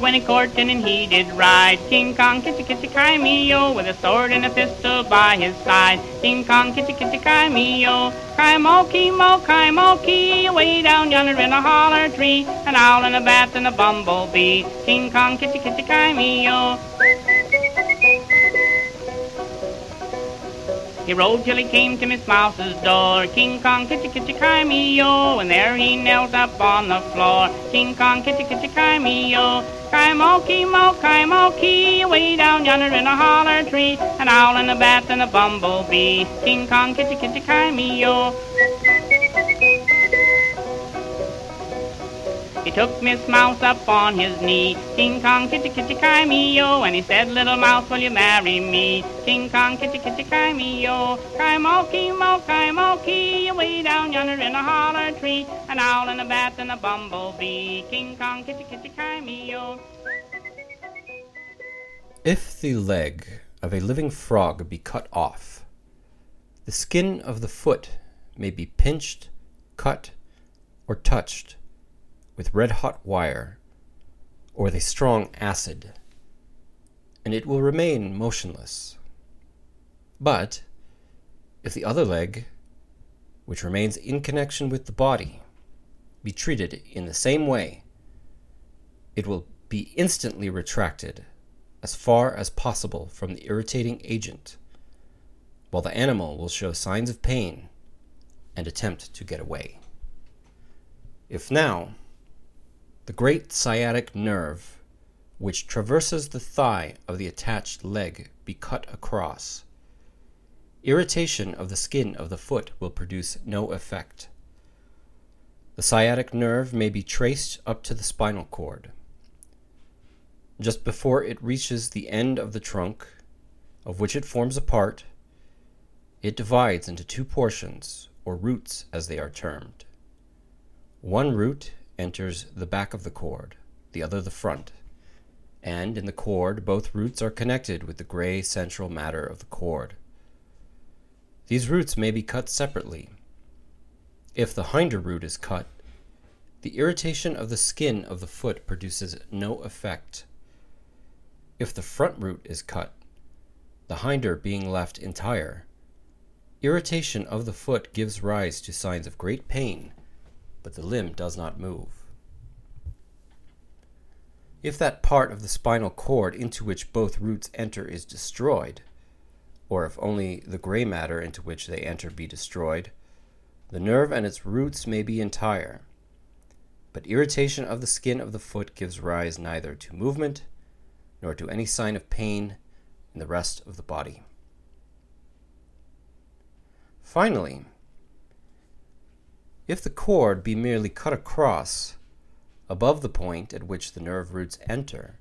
when he courting and he did ride. King Kong, kitty kitty cry me yo, with a sword and a pistol by his side. King Kong, kitty kitty cry me yo, cry mokey, mo, cry moki, way down yonder in a holler tree, an owl and a bat and a bumblebee. King Kong, kitty kitty cry me yo. He rode till he came to Miss Mouse's door. King Kong, kitty, kitty, cry me, yo. And there he knelt up on the floor. King Kong, kitty, kitty, cry me, yo. Cry moki, mo, cry way down yonder in a holler tree. An owl and a bat and a bumblebee. King Kong, kitty, kitty, cry He took Miss Mouse up on his knee. King Kong, kitty, kitty, cry me, yo. And he said, little mouse, will you marry me? King Kong, kitty, kitty, cry me, yo. Cry moki, mo, cry moki, way down yonder in a holler tree. An owl and a bat and a bumblebee. King Kong, kitty, kitty, cry me, yo. If the leg of a living frog be cut off, the skin of the foot may be pinched, cut, or touched with red hot wire or with a strong acid, and it will remain motionless. But if the other leg, which remains in connection with the body, be treated in the same way, it will be instantly retracted as far as possible from the irritating agent, while the animal will show signs of pain and attempt to get away. If now the great sciatic nerve, which traverses the thigh of the attached leg, be cut across. Irritation of the skin of the foot will produce no effect. The sciatic nerve may be traced up to the spinal cord. Just before it reaches the end of the trunk, of which it forms a part, it divides into two portions, or roots as they are termed. One root enters the back of the cord, the other the front, and in the cord both roots are connected with the gray central matter of the cord. These roots may be cut separately. If the hinder root is cut, the irritation of the skin of the foot produces no effect. If the front root is cut, the hinder being left entire, irritation of the foot gives rise to signs of great pain but the limb does not move. If that part of the spinal cord into which both roots enter is destroyed, or if only the gray matter into which they enter be destroyed, the nerve and its roots may be entire. But irritation of the skin of the foot gives rise neither to movement nor to any sign of pain in the rest of the body. Finally, if the cord be merely cut across, above the point at which the nerve roots enter,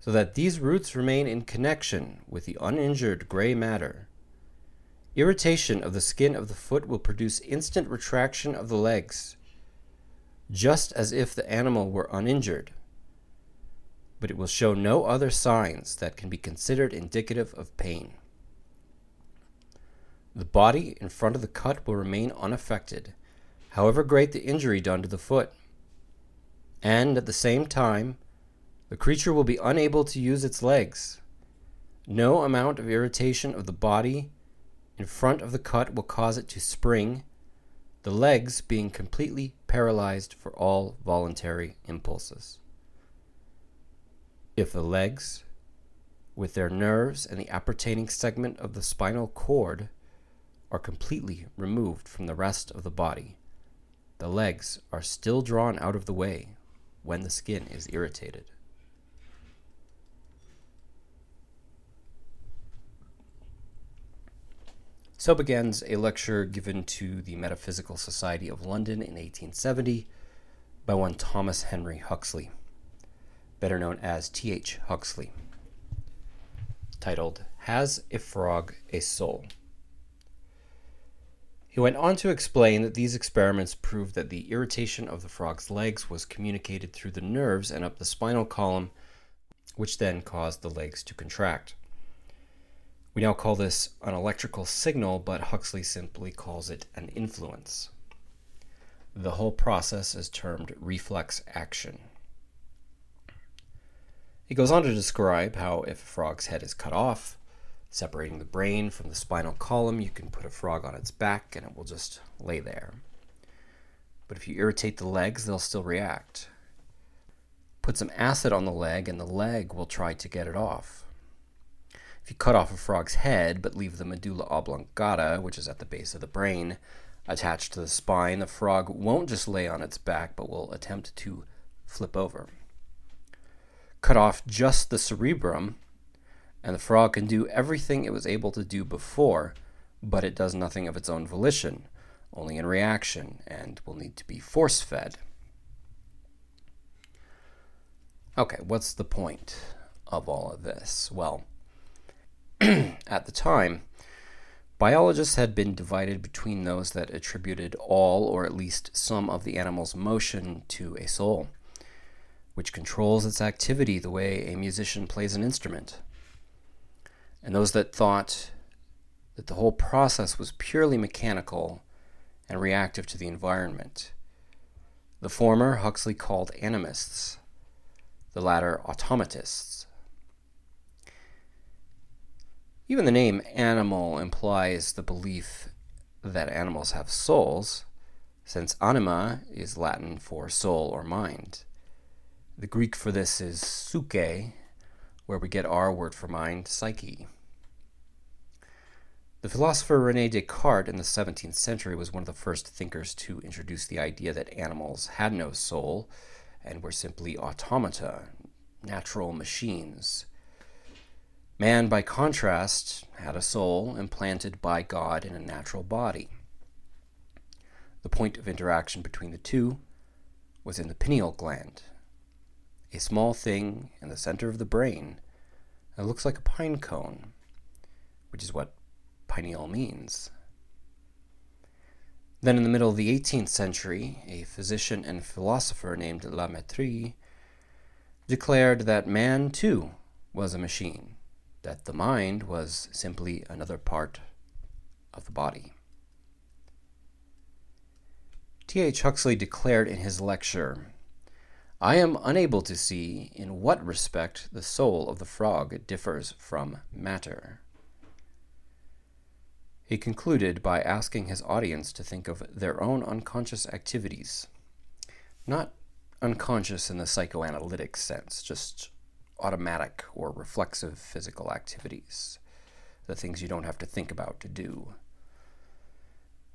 so that these roots remain in connection with the uninjured gray matter, irritation of the skin of the foot will produce instant retraction of the legs, just as if the animal were uninjured, but it will show no other signs that can be considered indicative of pain. The body in front of the cut will remain unaffected however great the injury done to the foot. And at the same time, the creature will be unable to use its legs. No amount of irritation of the body in front of the cut will cause it to spring, the legs being completely paralyzed for all voluntary impulses. If the legs, with their nerves and the appertaining segment of the spinal cord, are completely removed from the rest of the body, the legs are still drawn out of the way when the skin is irritated. So begins a lecture given to the Metaphysical Society of London in 1870 by one Thomas Henry Huxley, better known as T.H. Huxley, titled Has a Frog a Soul? He went on to explain that these experiments proved that the irritation of the frog's legs was communicated through the nerves and up the spinal column, which then caused the legs to contract. We now call this an electrical signal, but Huxley simply calls it an influence. The whole process is termed reflex action. He goes on to describe how if a frog's head is cut off, separating the brain from the spinal column, you can put a frog on its back and it will just lay there. But if you irritate the legs, they'll still react. Put some acid on the leg, and the leg will try to get it off. If you cut off a frog's head but leave the medulla oblongata, which is at the base of the brain, attached to the spine, the frog won't just lay on its back but will attempt to flip over. Cut off just the cerebrum, and the frog can do everything it was able to do before, but it does nothing of its own volition, only in reaction, and will need to be force fed. Okay, what's the point of all of this? Well, at the time, biologists had been divided between those that attributed all or at least some of the animal's motion to a soul, which controls its activity the way a musician plays an instrument, and those that thought that the whole process was purely mechanical and reactive to the environment. The former Huxley called animists, the latter automatists. Even the name animal implies the belief that animals have souls, since anima is Latin for soul or mind. The Greek for this is psyche, where we get our word for mind, psyche. The philosopher Rene Descartes in the 17th century was one of the first thinkers to introduce the idea that animals had no soul and were simply automata, natural machines. Man, by contrast, had a soul implanted by God in a natural body. The point of interaction between the two was in the pineal gland, a small thing in the center of the brain that looks like a pine cone, which is what pineal means. Then, in the middle of the 18th century, a physician and philosopher named La Mettrie declared that man, too, was a machine, that the mind was simply another part of the body. T.H. Huxley declared in his lecture I am unable to see in what respect the soul of the frog differs from matter. He concluded by asking his audience to think of their own unconscious activities, not unconscious in the psychoanalytic sense, just automatic or reflexive physical activities, the things you don't have to think about to do.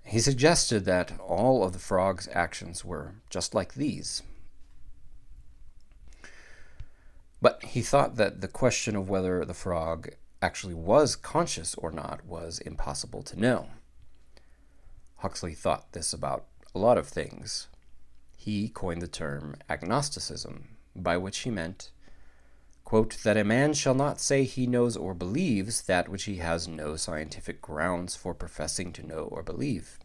He suggested that all of the frog's actions were just like these. But he thought that the question of whether the frog actually was conscious or not was impossible to know. Huxley thought this about a lot of things. He coined the term agnosticism, by which he meant, quote, that a man shall not say he knows or believes that which he has no scientific grounds for professing to know or believe.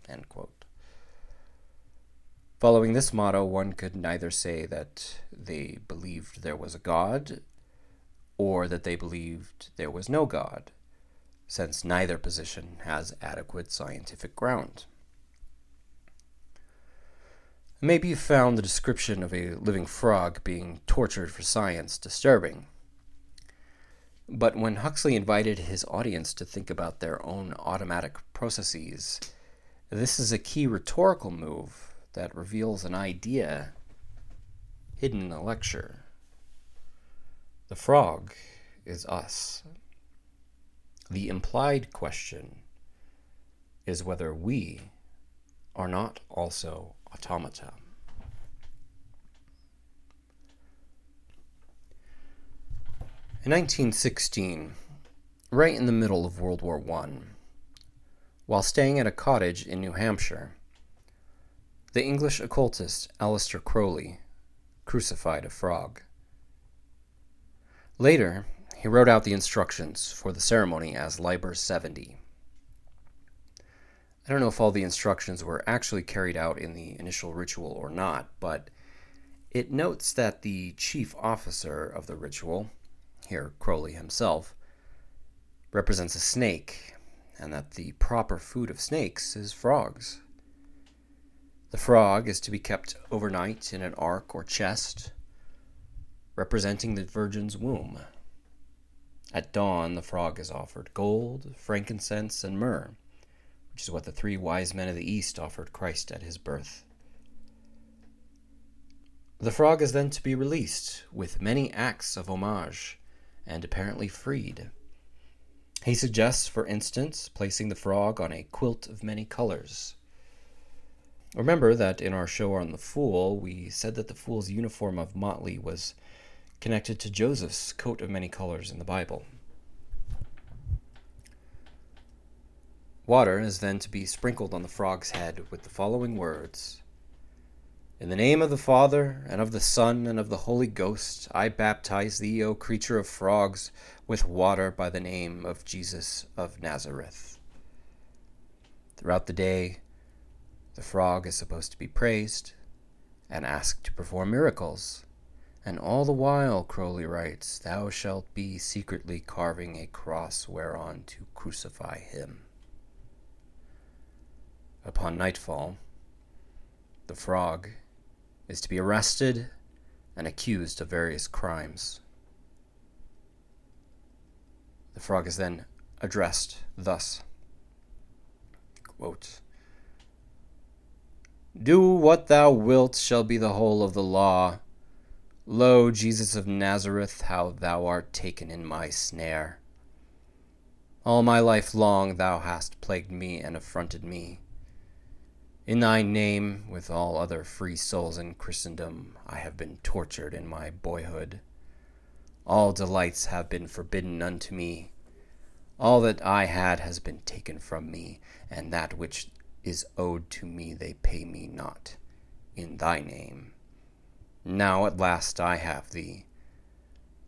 Following this motto, one could neither say that they believed there was a God or that they believed there was no God, since neither position has adequate scientific ground. Maybe you found the description of a living frog being tortured for science disturbing. But when Huxley invited his audience to think about their own automatic processes, this is a key rhetorical move that reveals an idea hidden in the lecture. The frog is us. The implied question is whether we are not also automata. In 1916, right in the middle of World War I, while staying at a cottage in New Hampshire, the English occultist Aleister Crowley crucified a frog. Later, he wrote out the instructions for the ceremony as Liber 70. I don't know if all the instructions were actually carried out in the initial ritual or not, but it notes that the chief officer of the ritual, here Crowley himself, represents a snake, and that the proper food of snakes is frogs. The frog is to be kept overnight in an ark or chest, representing the Virgin's womb. At dawn, the frog is offered gold, frankincense, and myrrh, which is what the three wise men of the East offered Christ at his birth. The frog is then to be released with many acts of homage and apparently freed. He suggests, for instance, placing the frog on a quilt of many colors. Remember that in our show on the Fool, we said that the fool's uniform of motley was connected to Joseph's coat of many colors in the Bible. Water is then to be sprinkled on the frog's head with the following words In the name of the Father, and of the Son, and of the Holy Ghost, I baptize thee, O creature of frogs, with water by the name of Jesus of Nazareth. Throughout the day, the frog is supposed to be praised and asked to perform miracles. And all the while, Crowley writes, thou shalt be secretly carving a cross whereon to crucify him. Upon nightfall, the frog is to be arrested and accused of various crimes. The frog is then addressed thus quote, Do what thou wilt shall be the whole of the law Lo, Jesus of Nazareth, how thou art taken in my snare. All my life long thou hast plagued me and affronted me. In thy name, with all other free souls in Christendom, I have been tortured in my boyhood. All delights have been forbidden unto me. All that I had has been taken from me, and that which is owed to me they pay me not. In thy name. Now at last I have thee.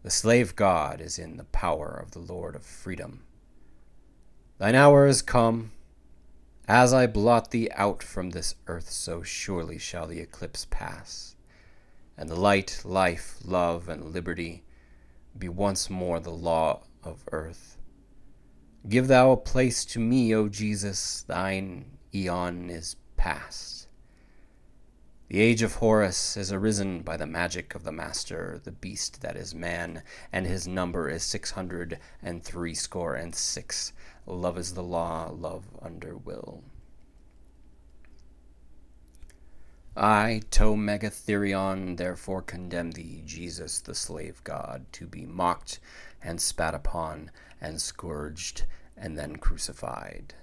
The slave God is in the power of the Lord of freedom. Thine hour is come. As I blot thee out from this earth, so surely shall the eclipse pass, and the light, life, love, and liberty be once more the law of earth. Give thou a place to me, O Jesus, thine aeon is past. The age of Horus is arisen by the magic of the Master, the beast that is man, and his number is six hundred and threescore and six. Love is the law, love under will. I, To Megatherion, therefore condemn thee, Jesus, the slave god, to be mocked and spat upon and scourged and then crucified.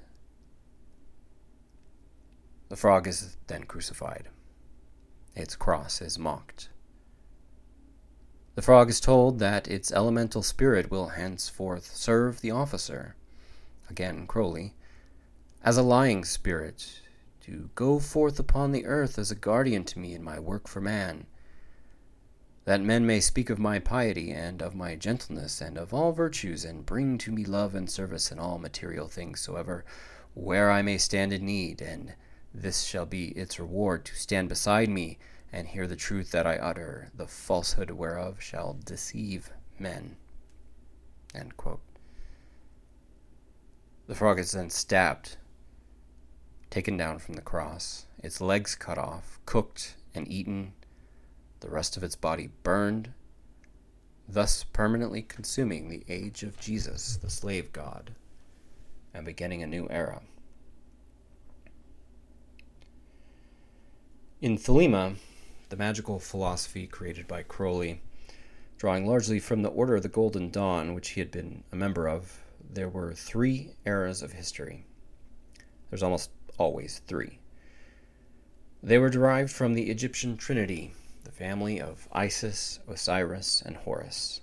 The frog is then crucified its cross is mocked. The frog is told that its elemental spirit will henceforth serve the officer, again Crowley, as a lying spirit, to go forth upon the earth as a guardian to me in my work for man, that men may speak of my piety and of my gentleness and of all virtues, and bring to me love and service in all material things soever, where I may stand in need, and this shall be its reward to stand beside me and hear the truth that I utter, the falsehood whereof shall deceive men. The frog is then stabbed, taken down from the cross, its legs cut off, cooked and eaten, the rest of its body burned, thus permanently consuming the age of Jesus, the slave god, and beginning a new era. In Thelema, the magical philosophy created by Crowley, drawing largely from the Order of the Golden Dawn, which he had been a member of, there were three eras of history. There's almost always three. They were derived from the Egyptian Trinity, the family of Isis, Osiris, and Horus.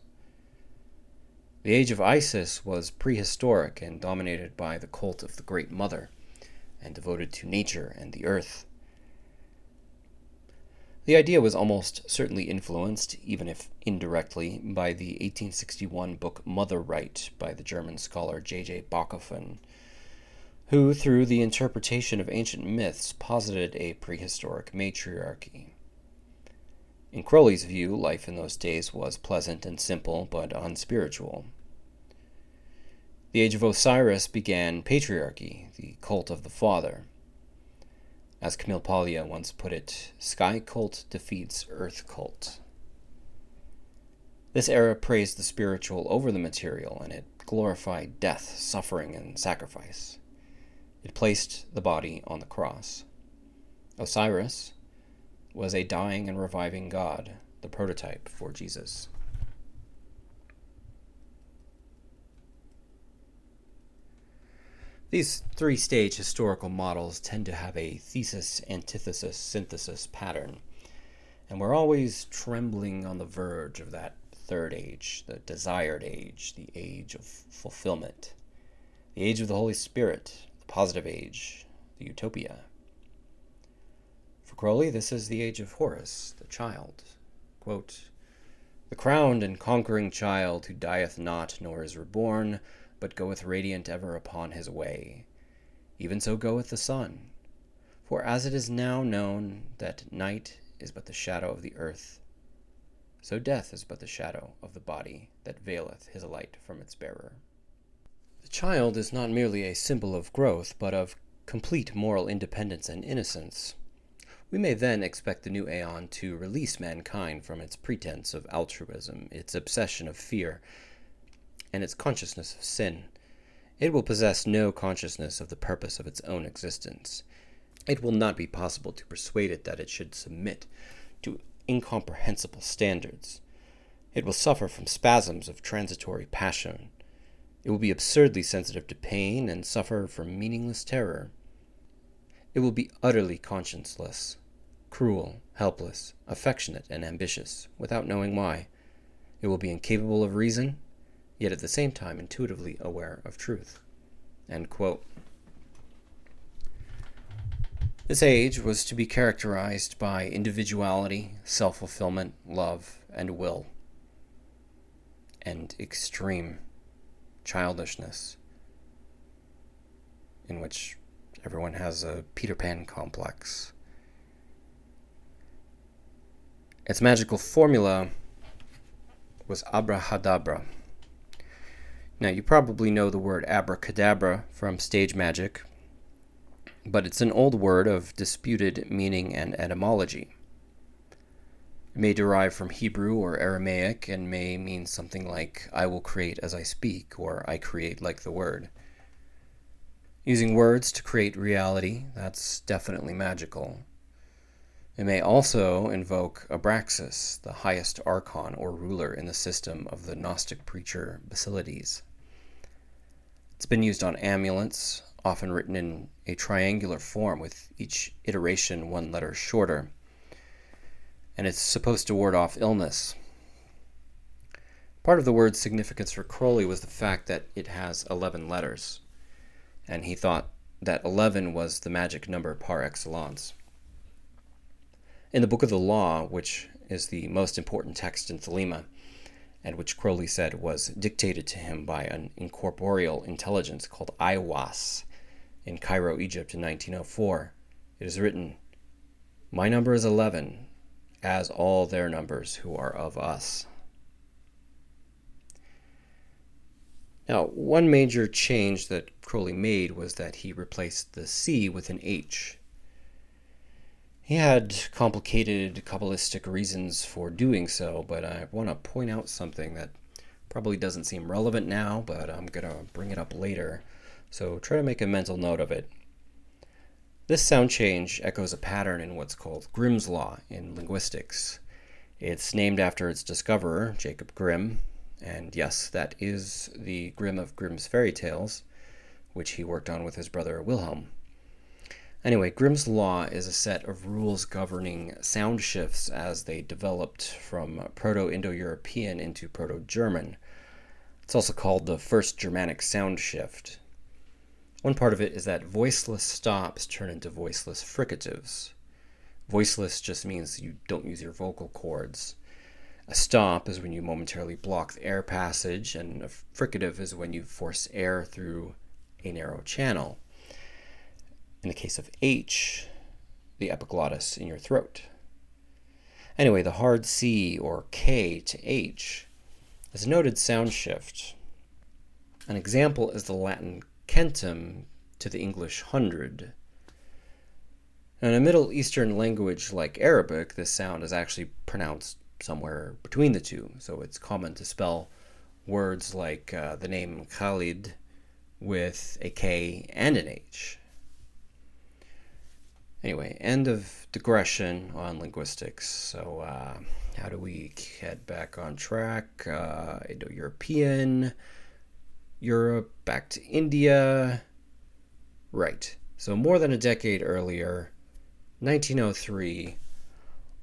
The age of Isis was prehistoric and dominated by the cult of the Great Mother, and devoted to nature and the earth. The idea was almost certainly influenced, even if indirectly, by the 1861 book Mother Right by the German scholar J.J. Bachofen, who, through the interpretation of ancient myths, posited a prehistoric matriarchy. In Crowley's view, life in those days was pleasant and simple, but unspiritual. The age of Osiris began patriarchy, the cult of the father. As Camille Paglia once put it, Sky Cult defeats Earth Cult. This era praised the spiritual over the material, and it glorified death, suffering, and sacrifice. It placed the body on the cross. Osiris was a dying and reviving god, the prototype for Jesus. These three stage historical models tend to have a thesis, antithesis, synthesis pattern, and we're always trembling on the verge of that third age, the desired age, the age of fulfillment, the age of the Holy Spirit, the positive age, the utopia. For Crowley, this is the age of Horus, the child. Quote, the crowned and conquering child who dieth not nor is reborn, but goeth radiant ever upon his way. Even so goeth the sun. For as it is now known that night is but the shadow of the earth, so death is but the shadow of the body that veileth his light from its bearer. The child is not merely a symbol of growth, but of complete moral independence and innocence. We may then expect the new aeon to release mankind from its pretense of altruism, its obsession of fear, and its consciousness of sin. It will possess no consciousness of the purpose of its own existence. It will not be possible to persuade it that it should submit to incomprehensible standards. It will suffer from spasms of transitory passion. It will be absurdly sensitive to pain and suffer from meaningless terror. It will be utterly conscienceless, cruel, helpless, affectionate, and ambitious, without knowing why. It will be incapable of reason, yet at the same time intuitively aware of truth. This age was to be characterized by individuality, self fulfillment, love, and will, and extreme childishness, in which everyone has a Peter Pan complex. Its magical formula was abrahadabra now, you probably know the word abracadabra from stage magic, but it's an old word of disputed meaning and etymology. It may derive from Hebrew or Aramaic and may mean something like, I will create as I speak, or I create like the word. Using words to create reality, that's definitely magical. It may also invoke Abraxas, the highest archon or ruler in the system of the Gnostic preacher Basilides. It's been used on amulets, often written in a triangular form with each iteration one letter shorter. And it's supposed to ward off illness. Part of the word's significance for Crowley was the fact that it has 11 letters, and he thought that 11 was the magic number par excellence. In the Book of the Law, which is the most important text in Thelema, and which Crowley said was dictated to him by an incorporeal intelligence called Aiwass in Cairo, Egypt in 1904. It is written, My number is 11, as all their numbers who are of us. Now, one major change that Crowley made was that he replaced the C with an H he had complicated Kabbalistic reasons for doing so, but I want to point out something that probably doesn't seem relevant now, but I'm going to bring it up later. So try to make a mental note of it. This sound change echoes a pattern in what's called Grimm's Law in linguistics. It's named after its discoverer, Jacob Grimm, and yes, that is the Grimm of Grimm's fairy tales, which he worked on with his brother Wilhelm. Anyway, Grimm's Law is a set of rules governing sound shifts as they developed from Proto Indo European into Proto German. It's also called the first Germanic sound shift. One part of it is that voiceless stops turn into voiceless fricatives. Voiceless just means you don't use your vocal cords. A stop is when you momentarily block the air passage, and a fricative is when you force air through a narrow channel. In the case of H, the epiglottis in your throat. Anyway, the hard C or K to H is a noted sound shift. An example is the Latin centum to the English hundred. In a Middle Eastern language like Arabic, this sound is actually pronounced somewhere between the two. So it's common to spell words like uh, the name Khalid with a K and an H. Anyway, end of digression on linguistics. So, uh, how do we get back on track? Uh, Indo European, Europe, back to India. Right. So, more than a decade earlier, 1903,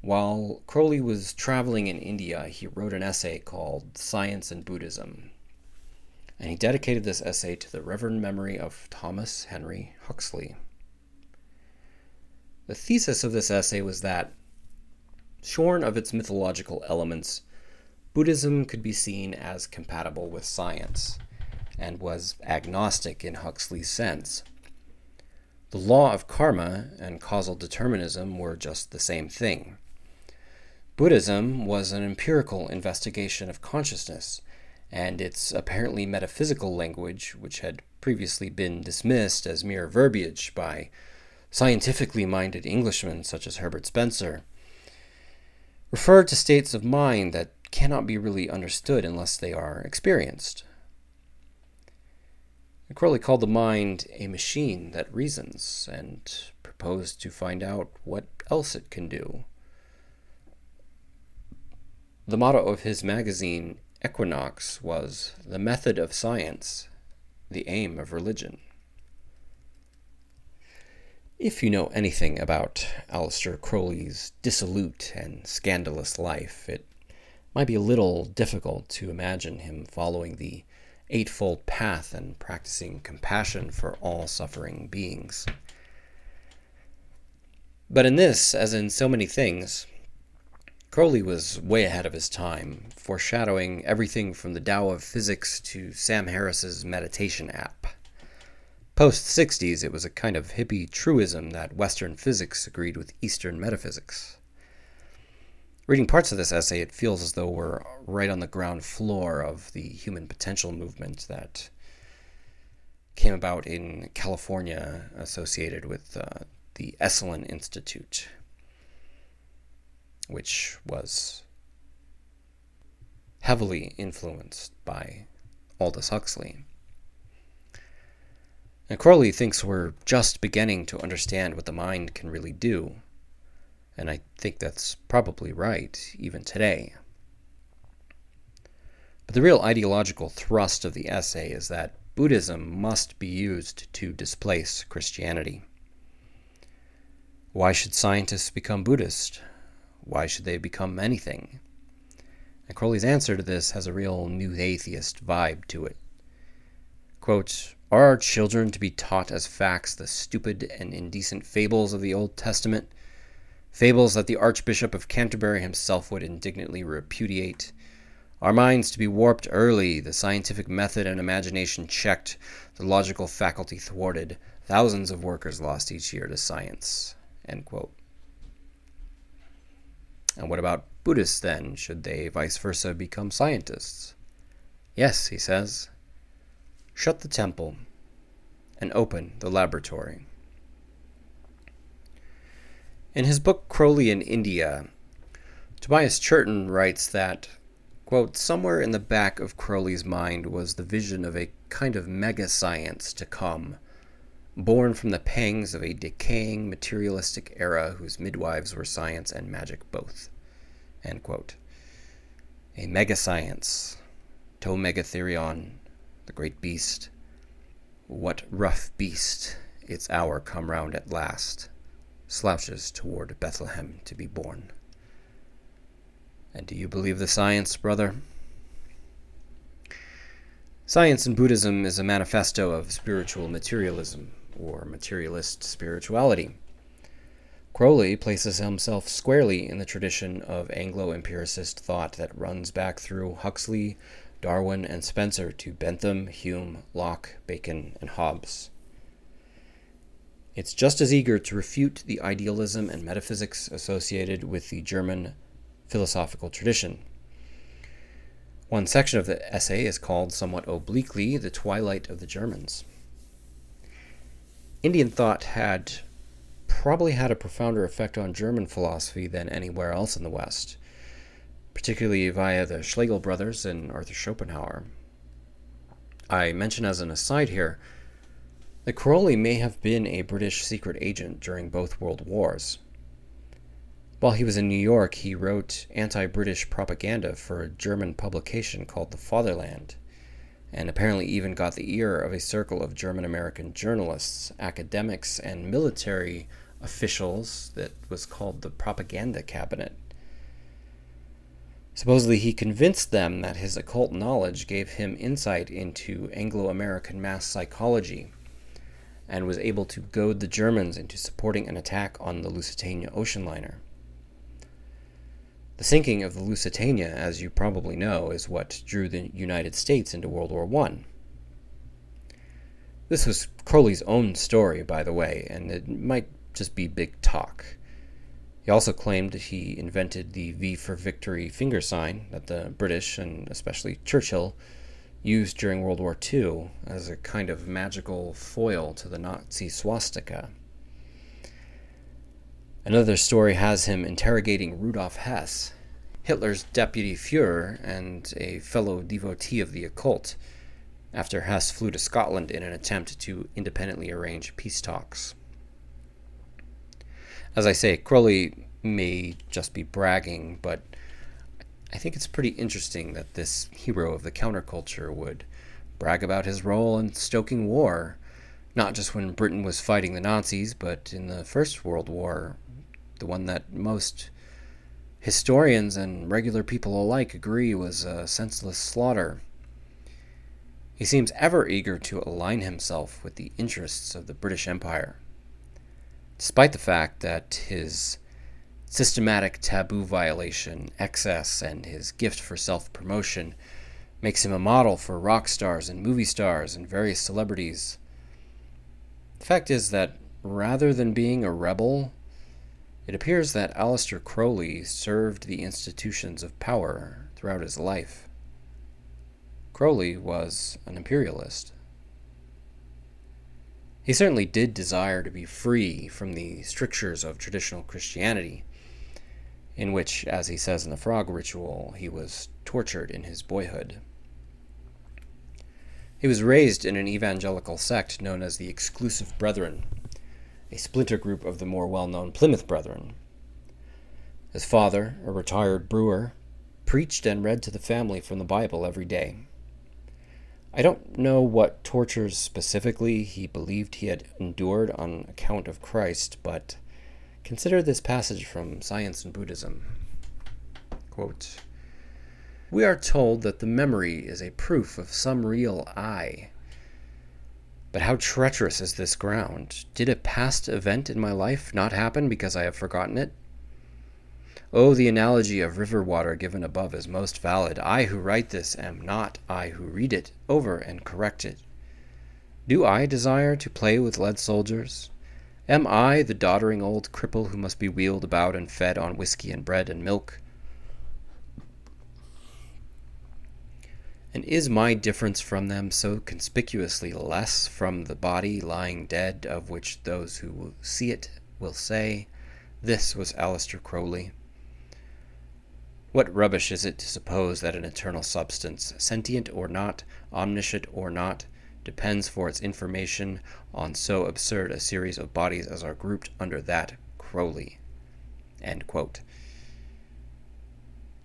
while Crowley was traveling in India, he wrote an essay called Science and Buddhism. And he dedicated this essay to the reverend memory of Thomas Henry Huxley. The thesis of this essay was that, shorn of its mythological elements, Buddhism could be seen as compatible with science and was agnostic in Huxley's sense. The law of karma and causal determinism were just the same thing. Buddhism was an empirical investigation of consciousness, and its apparently metaphysical language, which had previously been dismissed as mere verbiage by scientifically minded Englishmen such as Herbert Spencer, referred to states of mind that cannot be really understood unless they are experienced. Crowley called the mind a machine that reasons and proposed to find out what else it can do. The motto of his magazine, Equinox, was the method of science, the aim of religion. If you know anything about Aleister Crowley's dissolute and scandalous life, it might be a little difficult to imagine him following the Eightfold Path and practicing compassion for all suffering beings. But in this, as in so many things, Crowley was way ahead of his time, foreshadowing everything from the Tao of Physics to Sam Harris's meditation app. Post 60s, it was a kind of hippie truism that Western physics agreed with Eastern metaphysics. Reading parts of this essay, it feels as though we're right on the ground floor of the human potential movement that came about in California associated with uh, the Esalen Institute, which was heavily influenced by Aldous Huxley. And Crowley thinks we're just beginning to understand what the mind can really do and I think that's probably right, even today. But the real ideological thrust of the essay is that Buddhism must be used to displace Christianity. Why should scientists become Buddhist? Why should they become anything? And Crowley's answer to this has a real new atheist vibe to it. Quote, Are our children to be taught as facts the stupid and indecent fables of the Old Testament? fables that the Archbishop of Canterbury himself would indignantly repudiate. Our minds to be warped early, the scientific method and imagination checked, the logical faculty thwarted, thousands of workers lost each year to science. And what about Buddhists then? Should they vice versa become scientists? Yes, he says. Shut the temple and open the laboratory. In his book Crowley in India, Tobias Churton writes that, quote, somewhere in the back of Crowley's mind was the vision of a kind of mega science to come, born from the pangs of a decaying materialistic era whose midwives were science and magic both. End quote. A mega science, To Megatherion, the great beast. What rough beast, its hour come round at last slouches toward Bethlehem to be born. And do you believe the science, brother? Science and Buddhism is a manifesto of spiritual materialism, or materialist spirituality. Crowley places himself squarely in the tradition of Anglo empiricist thought that runs back through Huxley, Darwin, and Spencer to Bentham, Hume, Locke, Bacon, and Hobbes. It's just as eager to refute the idealism and metaphysics associated with the German philosophical tradition. One section of the essay is called somewhat obliquely The Twilight of the Germans. Indian thought had probably had a profounder effect on German philosophy than anywhere else in the West. Particularly via the Schlegel brothers and Arthur Schopenhauer. I mention as an aside here that Crowley may have been a British secret agent during both World Wars. While he was in New York, he wrote anti British propaganda for a German publication called The Fatherland, and apparently even got the ear of a circle of German American journalists, academics, and military officials that was called the Propaganda Cabinet. Supposedly, he convinced them that his occult knowledge gave him insight into Anglo American mass psychology and was able to goad the Germans into supporting an attack on the Lusitania ocean liner. The sinking of the Lusitania, as you probably know, is what drew the United States into World War I. This was Crowley's own story, by the way, and it might just be big talk. He also claimed he invented the V for Victory finger sign that the British, and especially Churchill, used during World War II as a kind of magical foil to the Nazi swastika. Another story has him interrogating Rudolf Hess, Hitler's deputy Fuhrer and a fellow devotee of the occult, after Hess flew to Scotland in an attempt to independently arrange peace talks. As I say, Crowley may just be bragging, but I think it's pretty interesting that this hero of the counterculture would brag about his role in stoking war, not just when Britain was fighting the Nazis, but in the First World War, the one that most historians and regular people alike agree was a senseless slaughter. He seems ever eager to align himself with the interests of the British Empire despite the fact that his systematic taboo violation, excess, and his gift for self promotion makes him a model for rock stars and movie stars and various celebrities. The fact is that rather than being a rebel, it appears that Aleister Crowley served the institutions of power throughout his life. Crowley was an imperialist. He certainly did desire to be free from the strictures of traditional Christianity, in which, as he says in the frog ritual, he was tortured in his boyhood. He was raised in an evangelical sect known as the Exclusive Brethren, a splinter group of the more well known Plymouth Brethren. His father, a retired brewer, preached and read to the family from the Bible every day. I don't know what tortures specifically he believed he had endured on account of Christ, but consider this passage from Science and Buddhism. Quote, we are told that the memory is a proof of some real I. But how treacherous is this ground? Did a past event in my life not happen because I have forgotten it? Oh, the analogy of river water given above is most valid. I who write this am not I who read it over and correct it. Do I desire to play with lead soldiers? Am I the doddering old cripple who must be wheeled about and fed on whiskey and bread and milk? And is my difference from them so conspicuously less from the body lying dead, of which those who see it will say, This was Aleister Crowley? What rubbish is it to suppose that an eternal substance, sentient or not, omniscient or not, depends for its information on so absurd a series of bodies as are grouped under that Crowley? I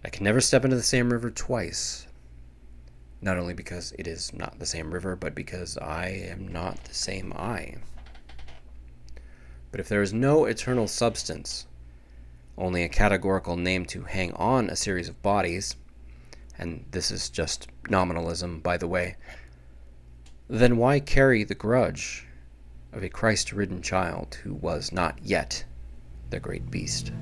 can never step into the same river twice, not only because it is not the same river, but because I am not the same I. But if there is no eternal substance, only a categorical name to hang on a series of bodies, and this is just nominalism, by the way, then why carry the grudge of a Christ ridden child who was not yet the great beast?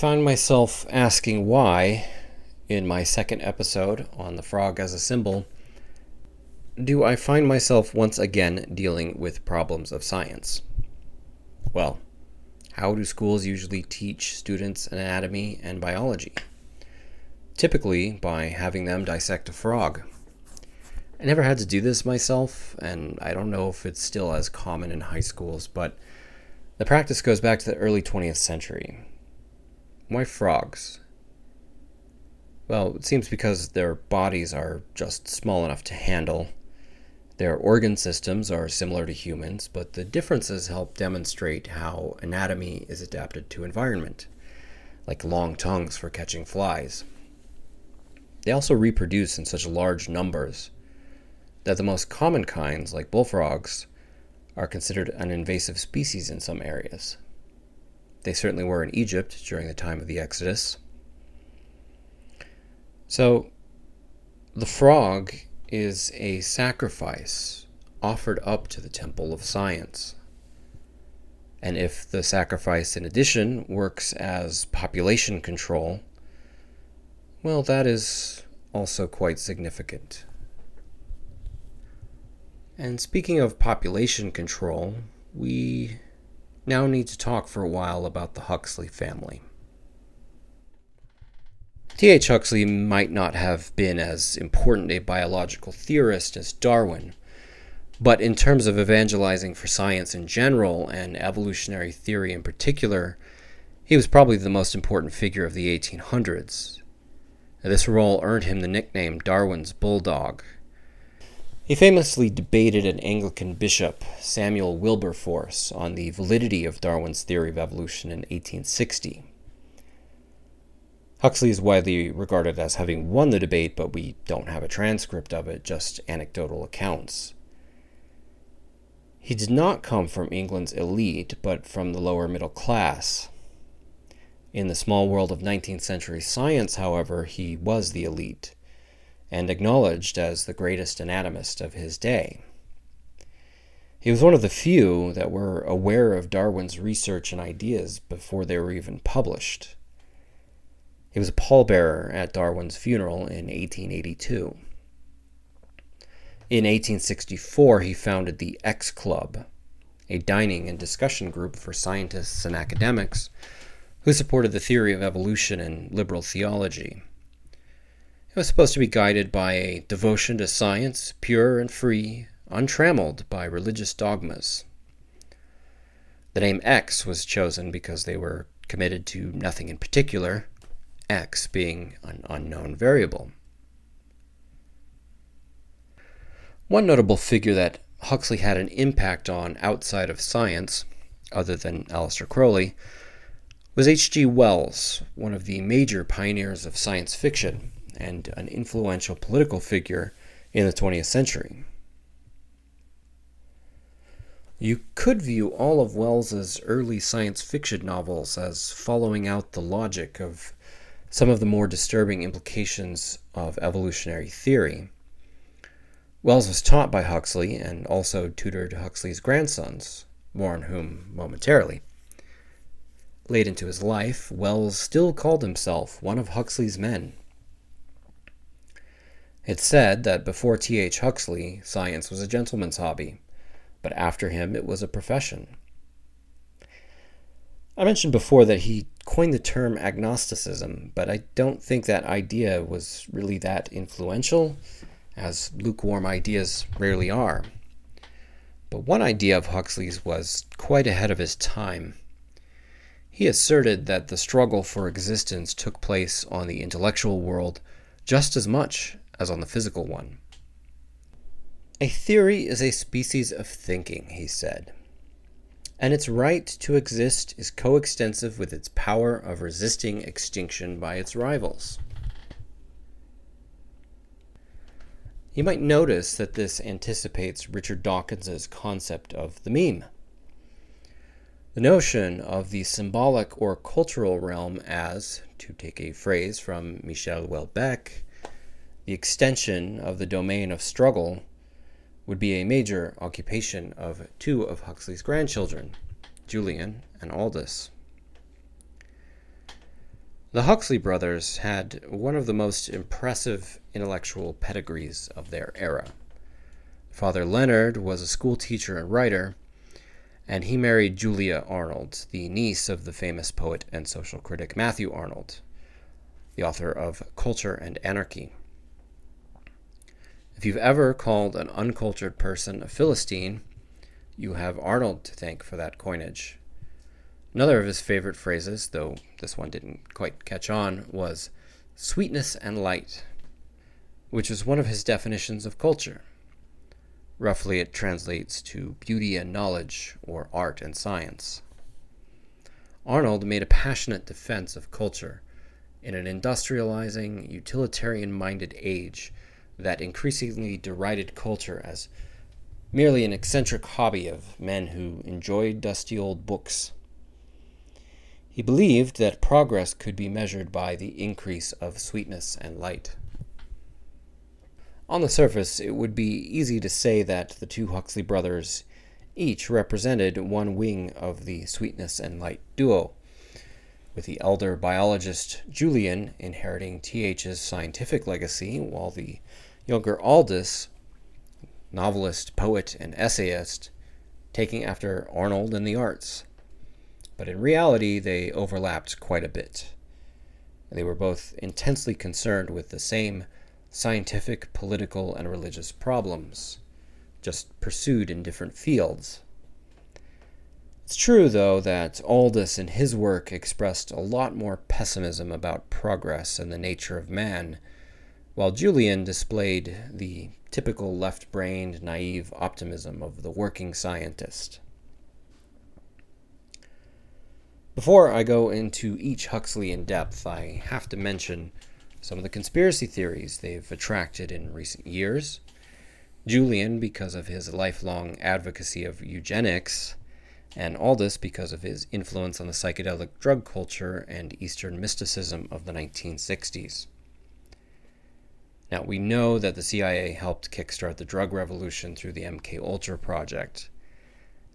Find myself asking why, in my second episode on the frog as a symbol, do I find myself once again dealing with problems of science? Well, how do schools usually teach students anatomy and biology? Typically by having them dissect a frog. I never had to do this myself, and I don't know if it's still as common in high schools, but the practice goes back to the early 20th century. Why frogs? Well, it seems because their bodies are just small enough to handle their organ systems are similar to humans, but the differences help demonstrate how anatomy is adapted to environment, like long tongues for catching flies. They also reproduce in such large numbers that the most common kinds, like bullfrogs, are considered an invasive species in some areas. They certainly were in Egypt during the time of the Exodus. So, the frog is a sacrifice offered up to the temple of science. And if the sacrifice, in addition, works as population control, well, that is also quite significant. And speaking of population control, we now need to talk for a while about the Huxley family. T.H. Huxley might not have been as important a biological theorist as Darwin, but in terms of evangelizing for science in general and evolutionary theory in particular, he was probably the most important figure of the 1800s. This role earned him the nickname Darwin's Bulldog. He famously debated an Anglican bishop, Samuel Wilberforce, on the validity of Darwin's theory of evolution in 1860. Huxley is widely regarded as having won the debate, but we don't have a transcript of it, just anecdotal accounts. He did not come from England's elite, but from the lower middle class. In the small world of 19th century science, however, he was the elite, and acknowledged as the greatest anatomist of his day. He was one of the few that were aware of Darwin's research and ideas before they were even published. He was a pallbearer at Darwin's funeral in 1882. In 1864, he founded the X Club, a dining and discussion group for scientists and academics who supported the theory of evolution and liberal theology. It was supposed to be guided by a devotion to science, pure and free, untrammeled by religious dogmas. The name X was chosen because they were committed to nothing in particular, x being an unknown variable. One notable figure that Huxley had an impact on outside of science, other than Aleister Crowley, was H.G. Wells, one of the major pioneers of science fiction and an influential political figure in the 20th century. You could view all of Wells's early science fiction novels as following out the logic of some of the more disturbing implications of evolutionary theory. Wells was taught by Huxley and also tutored Huxley's grandsons, more on whom momentarily. Late into his life, Wells still called himself one of Huxley's men. It's said that before T.H. Huxley, science was a gentleman's hobby, but after him it was a profession. I mentioned before that he coined the term agnosticism, but I don't think that idea was really that influential, as lukewarm ideas rarely are. But one idea of Huxley's was quite ahead of his time. He asserted that the struggle for existence took place on the intellectual world just as much as on the physical one. A theory is a species of thinking, he said and its right to exist is coextensive with its power of resisting extinction by its rivals. You might notice that this anticipates Richard Dawkins's concept of the meme. The notion of the symbolic or cultural realm as, to take a phrase from Michel Houellebecq, the extension of the domain of struggle would be a major occupation of two of Huxley's grandchildren, Julian and Aldous. The Huxley brothers had one of the most impressive intellectual pedigrees of their era. Father Leonard was a school teacher and writer, and he married Julia Arnold, the niece of the famous poet and social critic Matthew Arnold, the author of Culture and Anarchy. If you've ever called an uncultured person a Philistine, you have Arnold to thank for that coinage. Another of his favorite phrases, though this one didn't quite catch on, was sweetness and light, which is one of his definitions of culture. Roughly, it translates to beauty and knowledge, or art and science. Arnold made a passionate defense of culture in an industrializing, utilitarian minded age that increasingly derided culture as merely an eccentric hobby of men who enjoyed dusty old books he believed that progress could be measured by the increase of sweetness and light. On the surface, it would be easy to say that the two Huxley brothers each represented one wing of the sweetness and light duo, with the elder biologist Julian inheriting TH's scientific legacy, while the younger Aldous, novelist, poet, and essayist, taking after Arnold in the arts but in reality, they overlapped quite a bit. They were both intensely concerned with the same scientific, political, and religious problems, just pursued in different fields. It's true, though, that Aldous in his work expressed a lot more pessimism about progress and the nature of man, while Julian displayed the typical left brained, naive optimism of the working scientist. Before I go into each Huxley in depth, I have to mention some of the conspiracy theories they've attracted in recent years. Julian, because of his lifelong advocacy of eugenics, and Aldous because of his influence on the psychedelic drug culture and Eastern mysticism of the 1960s. Now, we know that the CIA helped kickstart the drug revolution through the MK Ultra project,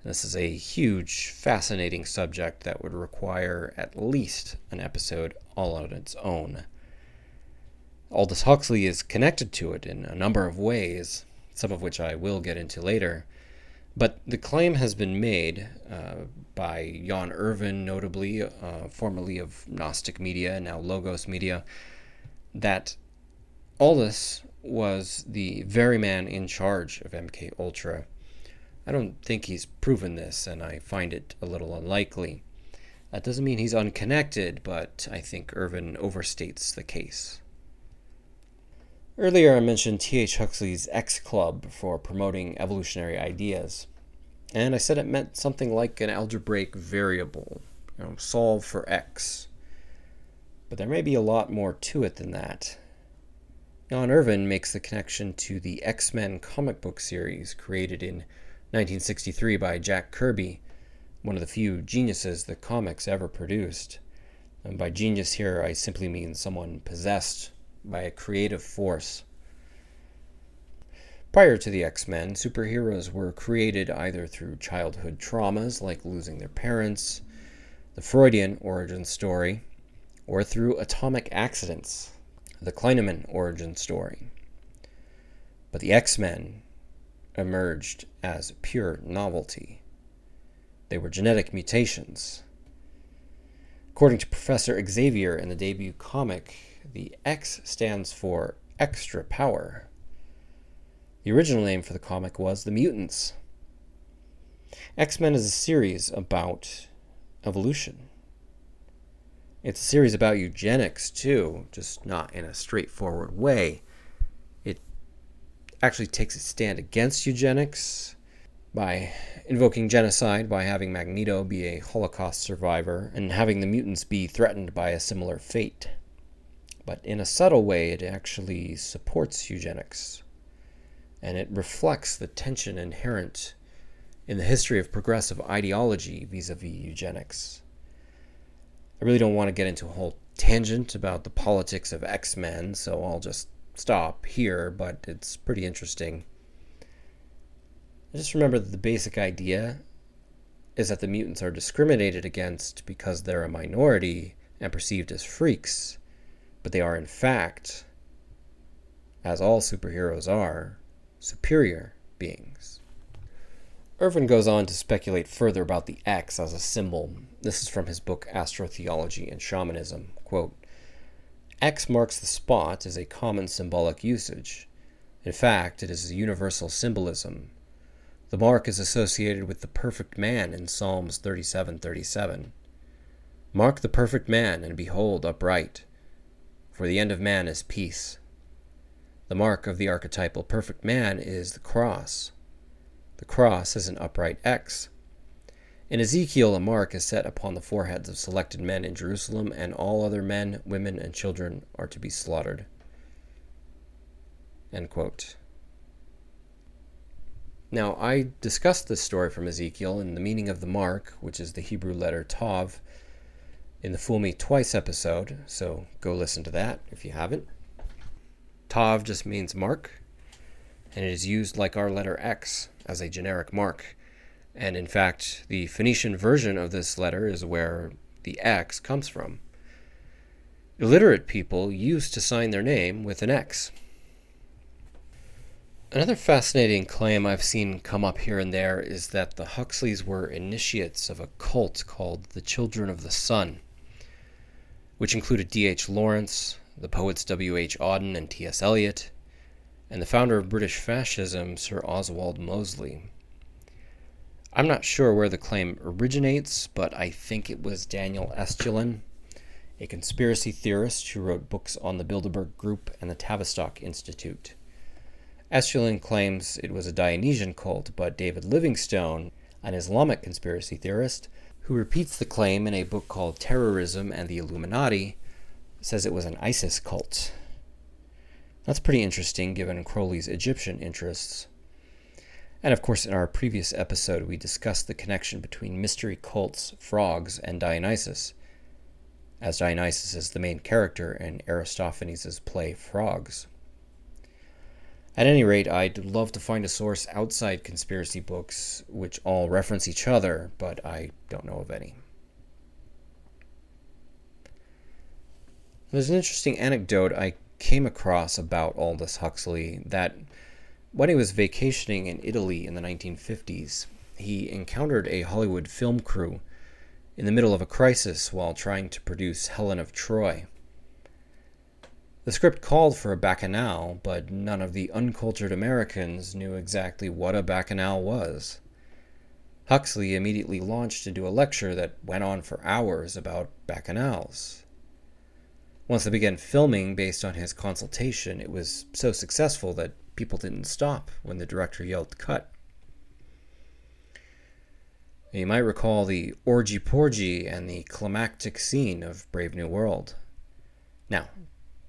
this is a huge, fascinating subject that would require at least an episode all on its own. Aldous Huxley is connected to it in a number of ways, some of which I will get into later. But the claim has been made uh, by Jan Irvin, notably, uh, formerly of Gnostic Media, now Logos Media, that Aldous was the very man in charge of MK Ultra I don't think he's proven this, and I find it a little unlikely. That doesn't mean he's unconnected, but I think Irvin overstates the case. Earlier, I mentioned T.H. Huxley's X Club for promoting evolutionary ideas, and I said it meant something like an algebraic variable, you know, solve for X. But there may be a lot more to it than that. Jan Irvin makes the connection to the X Men comic book series created in 1963 by Jack Kirby, one of the few geniuses the comics ever produced. And by genius here, I simply mean someone possessed by a creative force. Prior to the X Men, superheroes were created either through childhood traumas like losing their parents, the Freudian origin story, or through atomic accidents, the Kleineman origin story. But the X Men emerged as pure novelty. They were genetic mutations. According to Professor Xavier in the debut comic, the X stands for extra power. The original name for the comic was The Mutants. X Men is a series about evolution. It's a series about eugenics, too, just not in a straightforward way It actually takes a stand against eugenics by invoking genocide by having Magneto be a Holocaust survivor and having the mutants be threatened by a similar fate. But in a subtle way, it actually supports eugenics. And it reflects the tension inherent in the history of progressive ideology vis a vis eugenics. I really don't want to get into a whole tangent about the politics of X Men, so I'll just stop here, but it's pretty interesting. Just remember that the basic idea is that the mutants are discriminated against because they're a minority and perceived as freaks, but they are in fact, as all superheroes are, superior beings. Irvin goes on to speculate further about the X as a symbol. This is from his book Astrotheology and Shamanism. Quote, X marks the spot is a common symbolic usage. In fact, it is a universal symbolism. The mark is associated with the perfect man in Psalms 37:37. Mark the perfect man and behold upright, for the end of man is peace. The mark of the archetypal perfect man is the cross. The cross is an upright X. In Ezekiel, a mark is set upon the foreheads of selected men in Jerusalem, and all other men, women, and children are to be slaughtered. Now, I discussed this story from Ezekiel and the meaning of the mark, which is the Hebrew letter Tav, in the Fool Me Twice episode, so go listen to that if you haven't. Tav just means mark, and it is used like our letter X as a generic mark. And in fact, the Phoenician version of this letter is where the X comes from. Illiterate people used to sign their name with an X. Another fascinating claim I've seen come up here and there is that the Huxleys were initiates of a cult called the Children of the Sun, which included D.H. Lawrence, the poets W.H. Auden and T.S. Eliot, and the founder of British fascism, Sir Oswald Mosley. I'm not sure where the claim originates, but I think it was Daniel Estulin, a conspiracy theorist who wrote books on the Bilderberg Group and the Tavistock Institute. Estulin claims it was a Dionysian cult, but David Livingstone, an Islamic conspiracy theorist, who repeats the claim in a book called Terrorism and the Illuminati, says it was an Isis cult. That's pretty interesting given Crowley's Egyptian interests. And of course, in our previous episode, we discussed the connection between mystery cults, frogs, and Dionysus, as Dionysus is the main character in Aristophanes' play Frogs. At any rate, I'd love to find a source outside conspiracy books which all reference each other, but I don't know of any. There's an interesting anecdote I came across about Aldous Huxley that when he was vacationing in Italy in the 1950s, he encountered a Hollywood film crew in the middle of a crisis while trying to produce Helen of Troy. The script called for a bacchanal, but none of the uncultured Americans knew exactly what a bacchanal was. Huxley immediately launched into a lecture that went on for hours about bacchanals. Once they began filming based on his consultation, it was so successful that people didn't stop when the director yelled cut. You might recall the orgy porgy and the climactic scene of Brave New World. Now,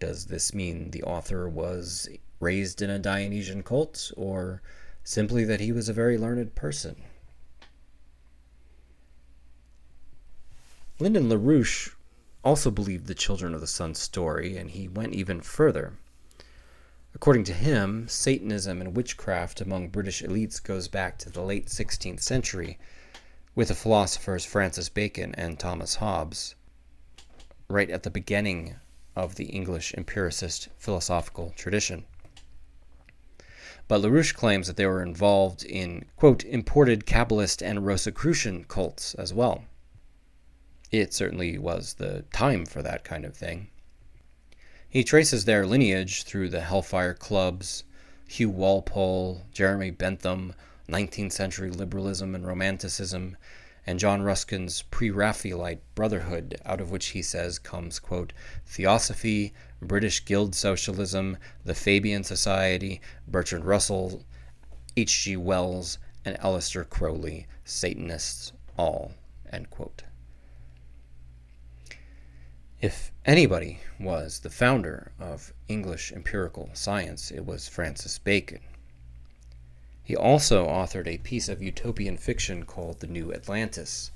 does this mean the author was raised in a Dionysian cult, or simply that he was a very learned person? Lyndon LaRouche also believed the Children of the Sun story, and he went even further. According to him, Satanism and witchcraft among British elites goes back to the late 16th century with the philosophers Francis Bacon and Thomas Hobbes, right at the beginning of the English empiricist philosophical tradition. But LaRouche claims that they were involved in, quote, imported Kabbalist and Rosicrucian cults as well. It certainly was the time for that kind of thing. He traces their lineage through the Hellfire Clubs, Hugh Walpole, Jeremy Bentham, 19th century liberalism and romanticism, and John Ruskin's pre Raphaelite Brotherhood, out of which he says comes, quote, Theosophy, British Guild Socialism, the Fabian Society, Bertrand Russell, H.G. Wells, and Aleister Crowley, Satanists all, end quote. If anybody was the founder of English empirical science, it was Francis Bacon. He also authored a piece of utopian fiction called The New Atlantis,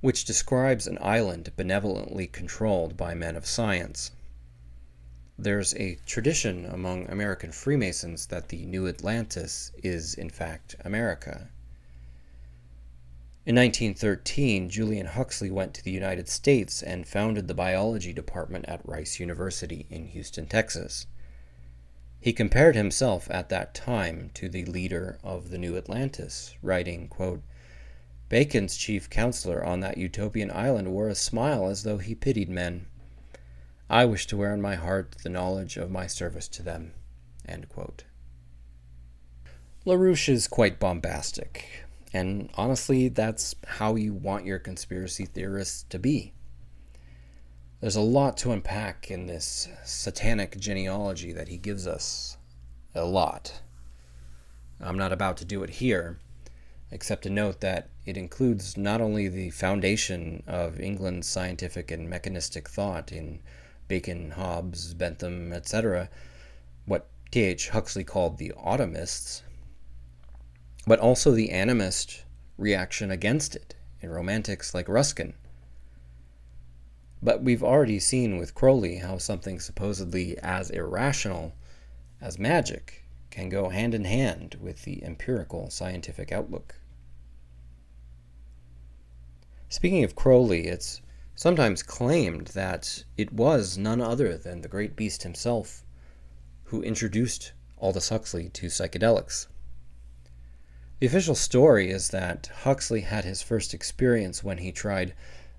which describes an island benevolently controlled by men of science. There's a tradition among American Freemasons that the New Atlantis is, in fact, America. In 1913, Julian Huxley went to the United States and founded the biology department at Rice University in Houston, Texas. He compared himself at that time to the leader of the New Atlantis, writing, quote, Bacon's chief counselor on that utopian island wore a smile as though he pitied men. I wish to wear in my heart the knowledge of my service to them. LaRouche is quite bombastic, and honestly, that's how you want your conspiracy theorists to be. There's a lot to unpack in this satanic genealogy that he gives us. A lot. I'm not about to do it here, except to note that it includes not only the foundation of England's scientific and mechanistic thought in Bacon, Hobbes, Bentham, etc., what T.H. Huxley called the automists, but also the animist reaction against it in romantics like Ruskin but we've already seen with Crowley how something supposedly as irrational as magic can go hand in hand with the empirical scientific outlook. Speaking of Crowley, it's sometimes claimed that it was none other than the great beast himself who introduced Aldous Huxley to psychedelics. The official story is that Huxley had his first experience when he tried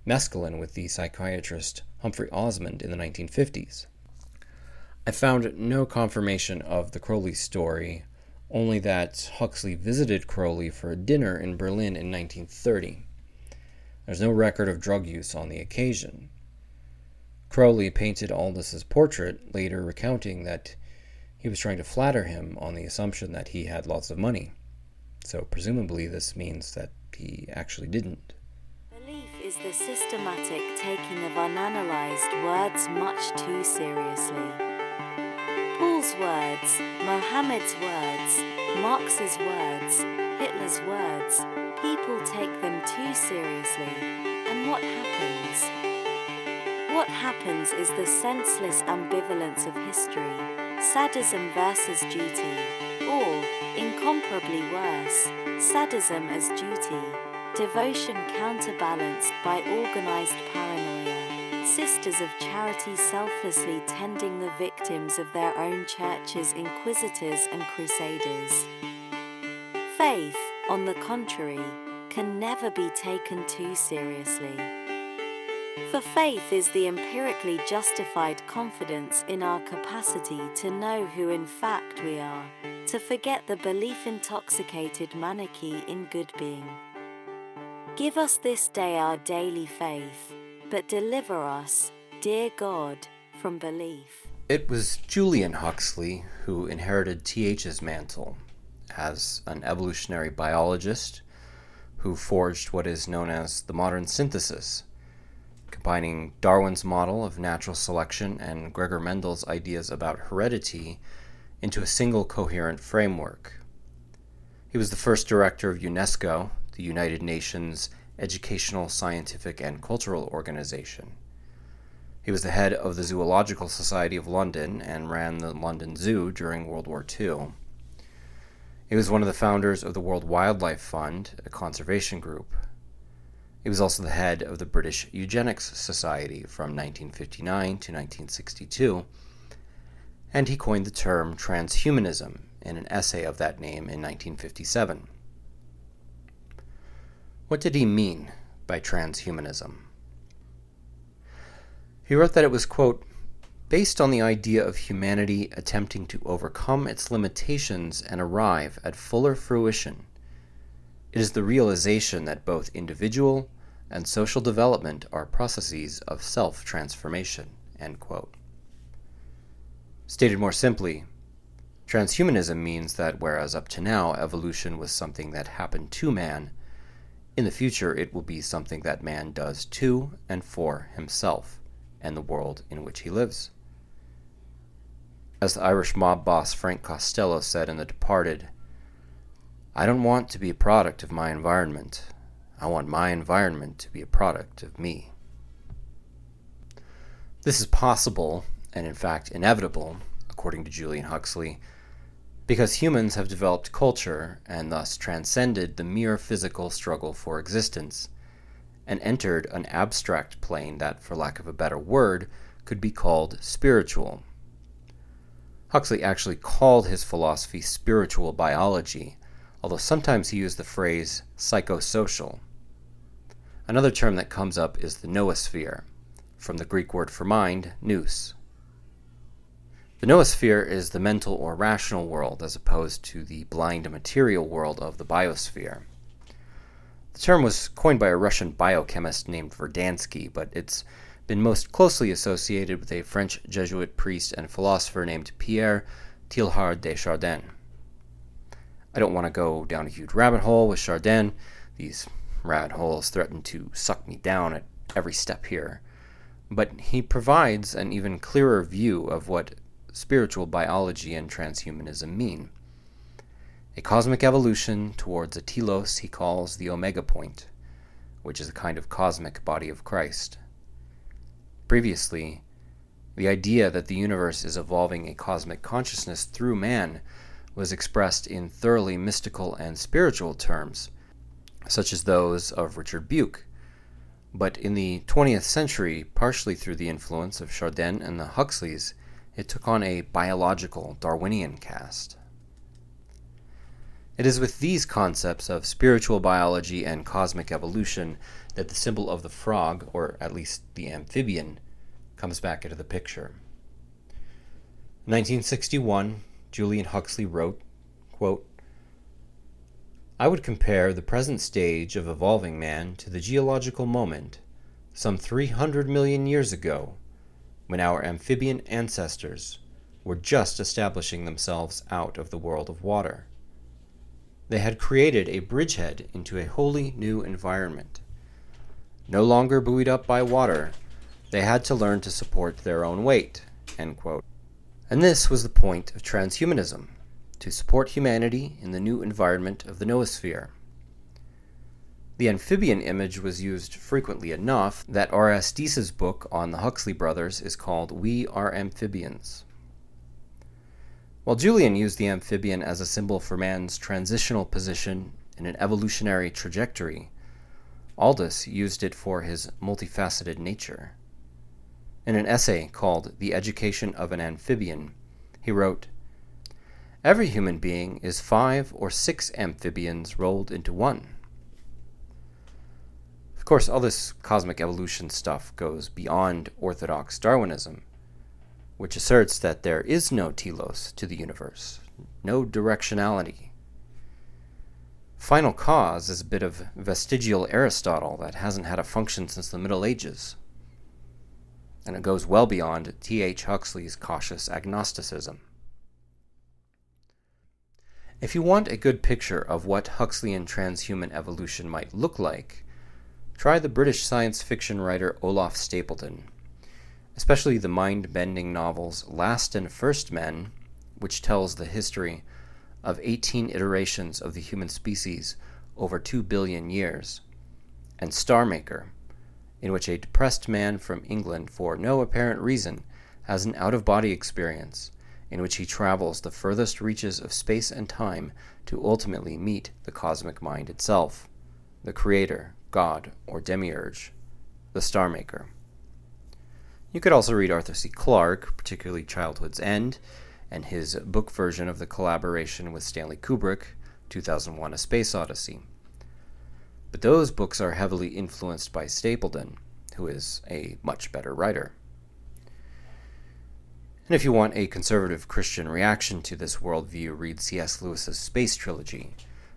mescaline with the psychiatrist Humphrey Osmond in the 1950s. I found no confirmation of the Crowley story, only that Huxley visited Crowley for a dinner in Berlin in 1930. There's no record of drug use on the occasion. Crowley painted Aldous's portrait, later recounting that he was trying to flatter him on the assumption that he had lots of money. So, presumably, this means that he actually didn't Belief is the systematic taking of unanalyzed words much too seriously. Paul's words, Mohammed's words, Marx's words, Hitler's words, people take them too seriously. And what happens? What happens is the senseless ambivalence of history, sadism versus duty, or, incomparably worse, sadism as duty Devotion counterbalanced by organized paranoia. Sisters of Charity selflessly tending the victims of their own churches, inquisitors, and crusaders. Faith, on the contrary, can never be taken too seriously. For faith is the empirically justified confidence in our capacity to know who in fact we are, to forget the belief intoxicated Manichee in good being. Give us this day our daily faith, but deliver us, dear God, from belief. It was Julian Huxley who inherited TH's mantle as an evolutionary biologist who forged what is known as the modern synthesis, combining Darwin's model of natural selection and Gregor Mendel's ideas about heredity into a single coherent framework. He was the first director of UNESCO the United Nations Educational, Scientific, and Cultural Organization. He was the head of the Zoological Society of London and ran the London Zoo during World War II. He was one of the founders of the World Wildlife Fund, a conservation group. He was also the head of the British Eugenics Society from 1959 to 1962, and he coined the term transhumanism in an essay of that name in 1957. What did he mean by transhumanism? He wrote that it was, quote, based on the idea of humanity attempting to overcome its limitations and arrive at fuller fruition. It is the realization that both individual and social development are processes of self transformation. Stated more simply, transhumanism means that whereas up to now evolution was something that happened to man, in the future, it will be something that man does to and for himself and the world in which he lives. As the Irish mob boss Frank Costello said in The Departed, I don't want to be a product of my environment. I want my environment to be a product of me. This is possible, and in fact inevitable, according to Julian Huxley, Because humans have developed culture and thus transcended the mere physical struggle for existence and entered an abstract plane that, for lack of a better word, could be called spiritual. Huxley actually called his philosophy spiritual biology, although sometimes he used the phrase psychosocial. Another term that comes up is the noosphere, from the Greek word for mind, nous. The noosphere is the mental or rational world as opposed to the blind material world of the biosphere. The term was coined by a Russian biochemist named Verdansky, but it's been most closely associated with a French Jesuit priest and philosopher named Pierre Teilhard de Chardin. I don't want to go down a huge rabbit hole with Chardin. These rabbit holes threaten to suck me down at every step here. But he provides an even clearer view of what spiritual biology and transhumanism mean. A cosmic evolution towards a telos he calls the omega point, which is a kind of cosmic body of Christ. Previously, the idea that the universe is evolving a cosmic consciousness through man was expressed in thoroughly mystical and spiritual terms, such as those of Richard Bucke. But in the 20th century, partially through the influence of Chardin and the Huxleys, it took on a biological Darwinian cast. It is with these concepts of spiritual biology and cosmic evolution that the symbol of the frog, or at least the amphibian, comes back into the picture. In 1961, Julian Huxley wrote, quote, I would compare the present stage of evolving man to the geological moment, some 300 million years ago, when our amphibian ancestors were just establishing themselves out of the world of water. They had created a bridgehead into a wholly new environment no longer buoyed up by water, they had to learn to support their own weight. And this was the point of transhumanism to support humanity in the new environment of the noosphere. The amphibian image was used frequently enough that R.S. Deese's book on the Huxley brothers is called We Are Amphibians. While Julian used the amphibian as a symbol for man's transitional position in an evolutionary trajectory, Aldous used it for his multifaceted nature. In an essay called The Education of an Amphibian, he wrote Every human being is five or six amphibians rolled into one. Of course, all this cosmic evolution stuff goes beyond orthodox Darwinism, which asserts that there is no telos to the universe, no directionality, Final cause is a bit of vestigial Aristotle that hasn't had a function since the Middle Ages. And it goes well beyond T.H. Huxley's cautious agnosticism. If you want a good picture of what Huxleyan transhuman evolution might look like, try the British science fiction writer Olaf Stapledon, especially the mind bending novels Last and First Men, which tells the history of 18 iterations of the human species over 2 billion years, and Star Maker, in which a depressed man from England, for no apparent reason, has an out of body experience in which he travels the furthest reaches of space and time to ultimately meet the cosmic mind itself, the Creator, God, or Demiurge, the Star Maker. You could also read Arthur C. Clarke, particularly Childhood's End, and his book version of the collaboration with Stanley Kubrick, 2001 A Space Odyssey. But those books are heavily influenced by Stapledon, who is a much better writer. And if you want a conservative Christian reaction to this worldview, read C.S. Lewis's Space Trilogy,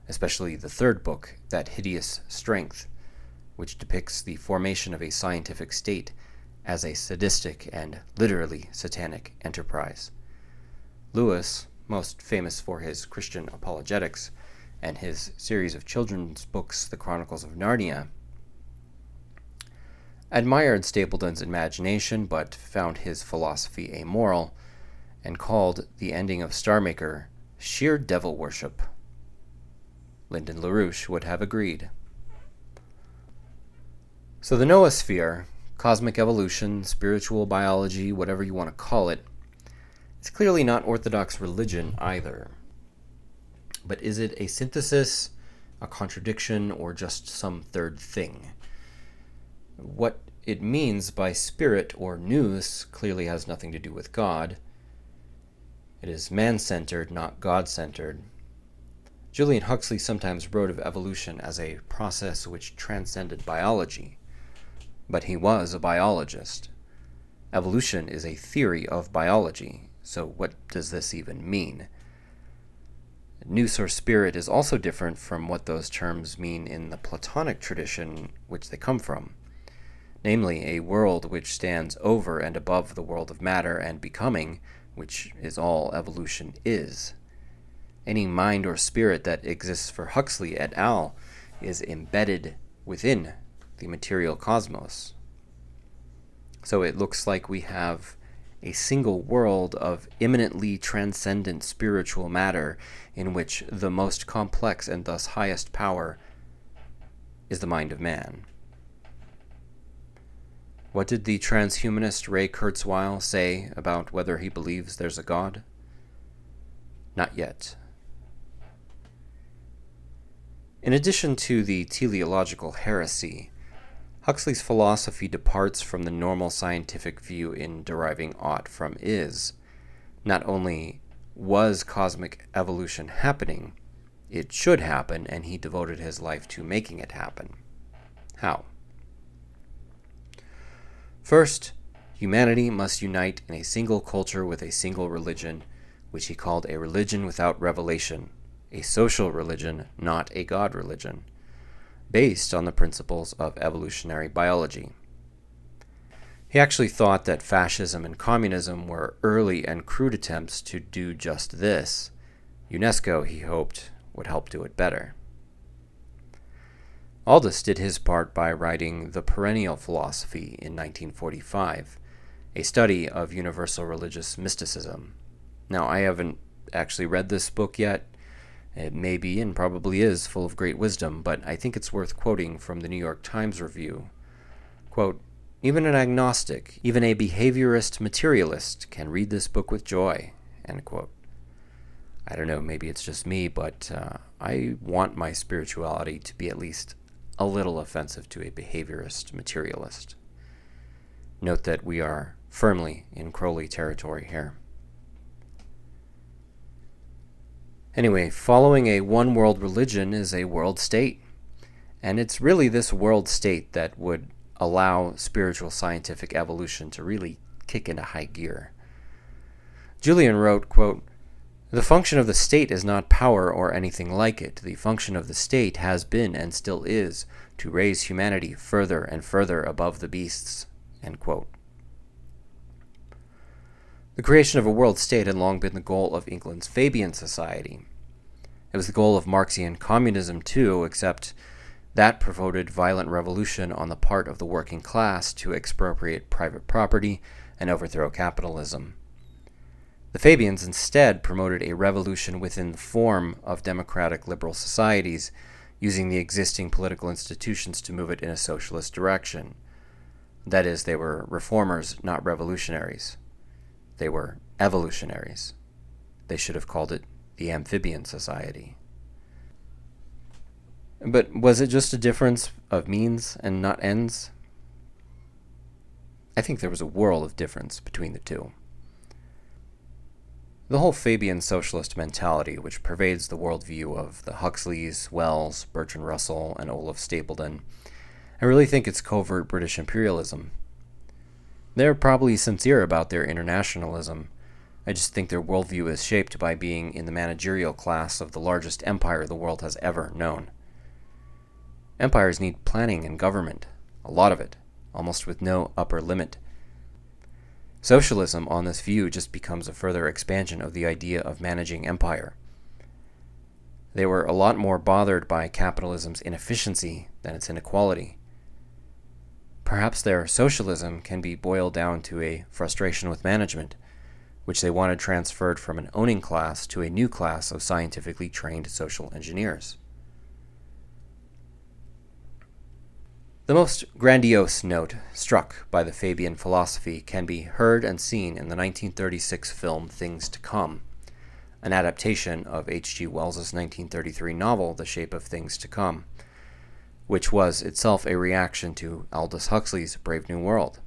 especially the third book, That Hideous Strength, which depicts the formation of a scientific state as a sadistic and literally satanic enterprise. Lewis, most famous for his Christian apologetics and his series of children's books, The Chronicles of Narnia, admired Stapledon's imagination but found his philosophy amoral and called the ending of Star Maker sheer devil worship. Lyndon LaRouche would have agreed. So the noosphere, cosmic evolution, spiritual biology, whatever you want to call it, it's clearly not Orthodox religion either. But is it a synthesis, a contradiction, or just some third thing? What it means by spirit or nous clearly has nothing to do with God. It is man centered, not God centered. Julian Huxley sometimes wrote of evolution as a process which transcended biology, but he was a biologist. Evolution is a theory of biology, so what does this even mean? Nous or spirit is also different from what those terms mean in the Platonic tradition which they come from, namely, a world which stands over and above the world of matter and becoming, which is all evolution is. Any mind or spirit that exists for Huxley et al. is embedded within the material cosmos. So it looks like we have a single world of immanently transcendent spiritual matter in which the most complex and thus highest power is the mind of man. What did the transhumanist Ray Kurzweil say about whether he believes there's a God? Not yet. In addition to the teleological heresy, Huxley's philosophy departs from the normal scientific view in deriving ought from is. Not only was cosmic evolution happening, it should happen, and he devoted his life to making it happen. How? First, humanity must unite in a single culture with a single religion, which he called a religion without revelation a social religion, not a God religion, based on the principles of evolutionary biology. He actually thought that fascism and communism were early and crude attempts to do just this. UNESCO, he hoped, would help do it better. Aldous did his part by writing The Perennial Philosophy in 1945, a study of universal religious mysticism. Now, I haven't actually read this book yet, it may be and probably is full of great wisdom, but I think it's worth quoting from the New York Times review. Quote, even an agnostic, even a behaviorist materialist can read this book with joy. End quote. I don't know, maybe it's just me, but uh, I want my spirituality to be at least a little offensive to a behaviorist materialist. Note that we are firmly in Crowley territory here. Anyway, following a one world religion is a world state. And it's really this world state that would allow spiritual scientific evolution to really kick into high gear. Julian wrote, quote, The function of the state is not power or anything like it. The function of the state has been and still is to raise humanity further and further above the beasts. End quote. The creation of a world state had long been the goal of England's Fabian Society. It was the goal of Marxian communism, too, except that provoked violent revolution on the part of the working class to expropriate private property and overthrow capitalism. The Fabians instead promoted a revolution within the form of democratic liberal societies, using the existing political institutions to move it in a socialist direction. That is, they were reformers, not revolutionaries. They were evolutionaries. They should have called it the Amphibian Society. But was it just a difference of means and not ends? I think there was a world of difference between the two. The whole Fabian socialist mentality, which pervades the worldview of the Huxleys, Wells, Bertrand Russell, and Olaf Stapledon, I really think it's covert British imperialism. They're probably sincere about their internationalism. I just think their worldview is shaped by being in the managerial class of the largest empire the world has ever known. Empires need planning and government, a lot of it, almost with no upper limit. Socialism, on this view, just becomes a further expansion of the idea of managing empire. They were a lot more bothered by capitalism's inefficiency than its inequality. Perhaps their socialism can be boiled down to a frustration with management, which they wanted transferred from an owning class to a new class of scientifically trained social engineers. The most grandiose note struck by the Fabian philosophy can be heard and seen in the 1936 film Things to Come, an adaptation of H.G. Wells' 1933 novel, The Shape of Things to Come, which was itself a reaction to Aldous Huxley's Brave New World.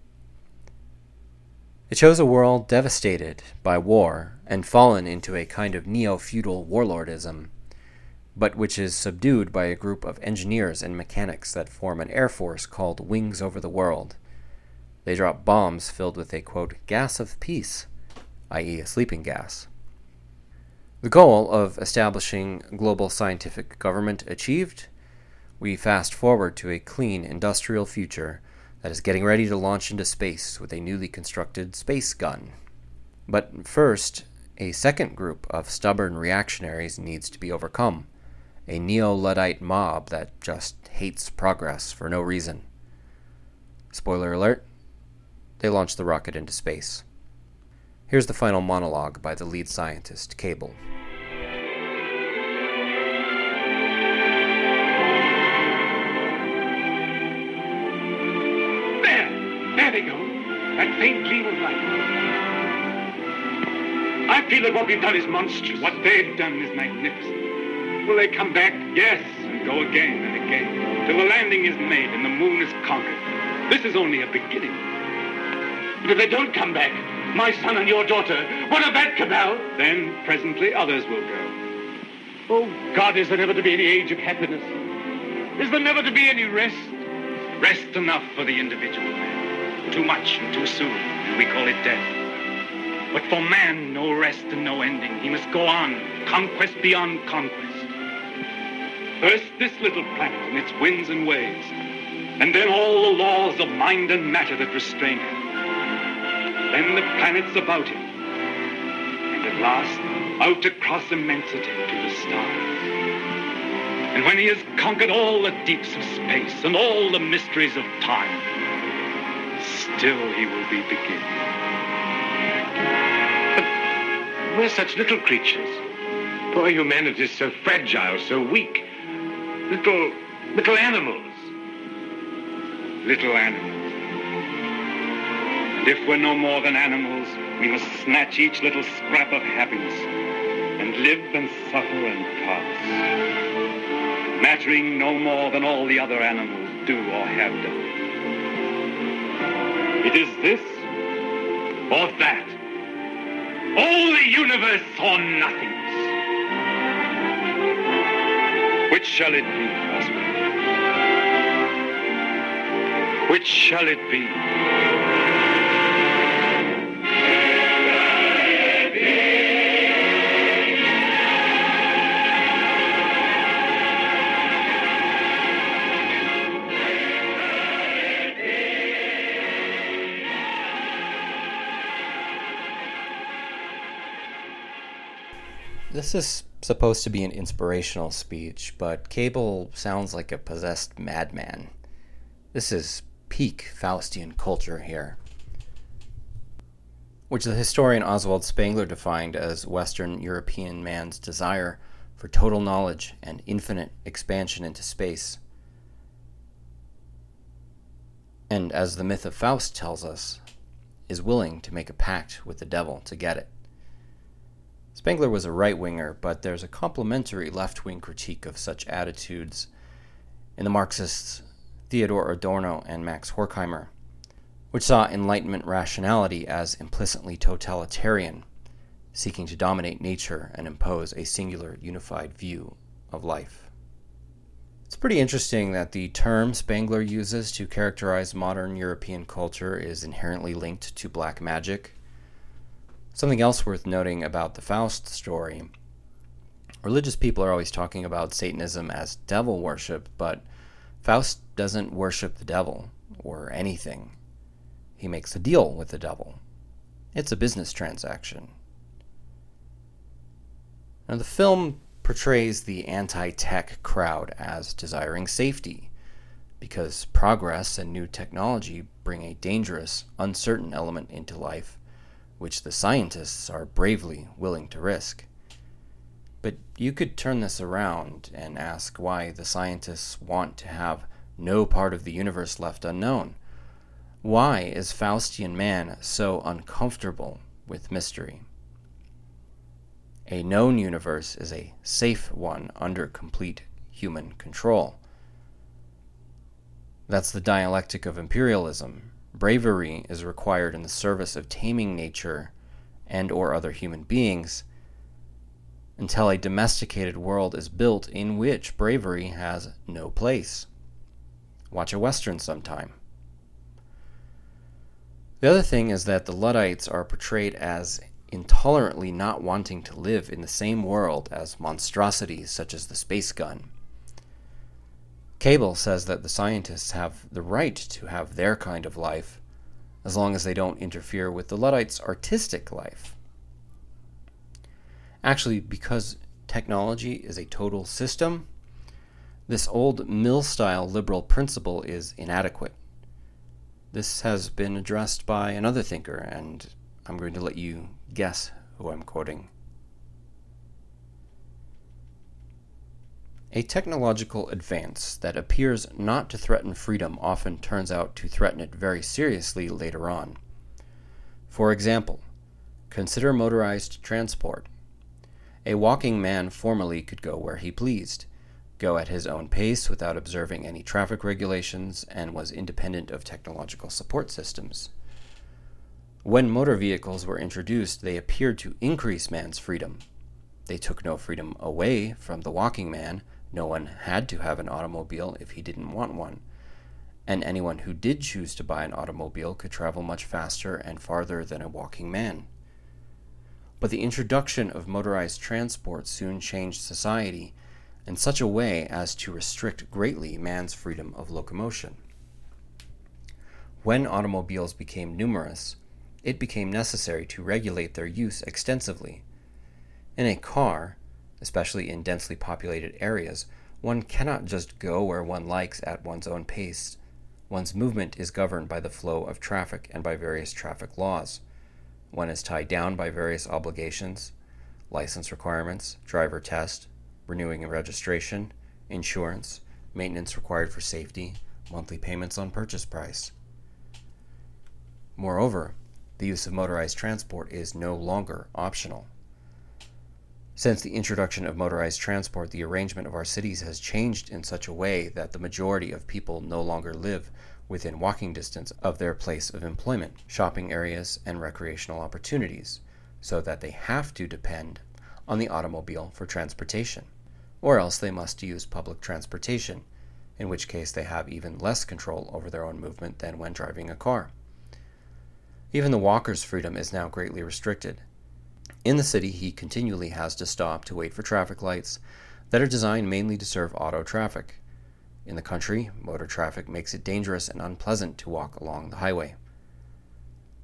It shows a world devastated by war and fallen into a kind of neo feudal warlordism, but which is subdued by a group of engineers and mechanics that form an air force called Wings Over the World. They drop bombs filled with a quote, gas of peace, i.e., a sleeping gas. The goal of establishing global scientific government achieved, we fast forward to a clean industrial future that is getting ready to launch into space with a newly constructed space gun. But first, a second group of stubborn reactionaries needs to be overcome a neo Luddite mob that just hates progress for no reason. Spoiler alert they launch the rocket into space. Here's the final monologue by the lead scientist, Cabal. Feel that what we've done is monstrous. What they've done is magnificent. Will they come back? Yes, and go again and again, till the landing is made and the moon is conquered. This is only a beginning. But if they don't come back, my son and your daughter, what of that cabal? Then presently others will go. Oh, God, is there never to be any age of happiness? Is there never to be any rest? Rest enough for the individual man too much and too soon, and we call it death. But for man, no rest and no ending. He must go on, conquest beyond conquest. First, this little planet and its winds and waves, and then all the laws of mind and matter that restrain him. Then the planets about him, and at last, out across immensity to the stars. And when he has conquered all the deeps of space and all the mysteries of time, still he will be beginning. But we're such little creatures. Poor humanity is so fragile, so weak. Little, little animals. Little animals. And if we're no more than animals, we must snatch each little scrap of happiness and live and suffer and pass, mattering no more than all the other animals do or have done. It is this or that. All the universe or nothingness. Which shall it be, husband? Which shall it be? This is supposed to be an inspirational speech, but Cabal sounds like a possessed madman. This is peak Faustian culture here, which the historian Oswald Spengler defined as Western European man's desire for total knowledge and infinite expansion into space. And as the myth of Faust tells us, is willing to make a pact with the devil to get it. Spengler was a right winger, but there's a complementary left wing critique of such attitudes in the Marxists Theodor Adorno and Max Horkheimer, which saw Enlightenment rationality as implicitly totalitarian, seeking to dominate nature and impose a singular unified view of life. It's pretty interesting that the term Spengler uses to characterize modern European culture is inherently linked to black magic Something else worth noting about the Faust story religious people are always talking about Satanism as devil worship, but Faust doesn't worship the devil or anything. He makes a deal with the devil. It's a business transaction. Now, the film portrays the anti tech crowd as desiring safety because progress and new technology bring a dangerous, uncertain element into life which the scientists are bravely willing to risk. But you could turn this around and ask why the scientists want to have no part of the universe left unknown. Why is Faustian man so uncomfortable with mystery? A known universe is a safe one under complete human control. That's the dialectic of imperialism. Bravery is required in the service of taming nature and or other human beings until a domesticated world is built in which bravery has no place. Watch a western sometime. The other thing is that the Luddites are portrayed as intolerantly not wanting to live in the same world as monstrosities such as the space gun. Cabal says that the scientists have the right to have their kind of life as long as they don't interfere with the Luddites' artistic life. Actually, because technology is a total system, this old mill style liberal principle is inadequate. This has been addressed by another thinker, and I'm going to let you guess who I'm quoting. A technological advance that appears not to threaten freedom often turns out to threaten it very seriously later on. For example, consider motorized transport. A walking man formerly could go where he pleased, go at his own pace without observing any traffic regulations, and was independent of technological support systems. When motor vehicles were introduced, they appeared to increase man's freedom. They took no freedom away from the walking man, no one had to have an automobile if he didn't want one, and anyone who did choose to buy an automobile could travel much faster and farther than a walking man. But the introduction of motorized transport soon changed society in such a way as to restrict greatly man's freedom of locomotion. When automobiles became numerous, it became necessary to regulate their use extensively. In a car, especially in densely populated areas, one cannot just go where one likes at one's own pace. One's movement is governed by the flow of traffic and by various traffic laws. One is tied down by various obligations, license requirements, driver test, renewing a registration, insurance, maintenance required for safety, monthly payments on purchase price. Moreover, the use of motorized transport is no longer optional. Since the introduction of motorized transport, the arrangement of our cities has changed in such a way that the majority of people no longer live within walking distance of their place of employment, shopping areas, and recreational opportunities, so that they have to depend on the automobile for transportation, or else they must use public transportation, in which case they have even less control over their own movement than when driving a car. Even the walker's freedom is now greatly restricted in the city, he continually has to stop to wait for traffic lights that are designed mainly to serve auto traffic. In the country, motor traffic makes it dangerous and unpleasant to walk along the highway.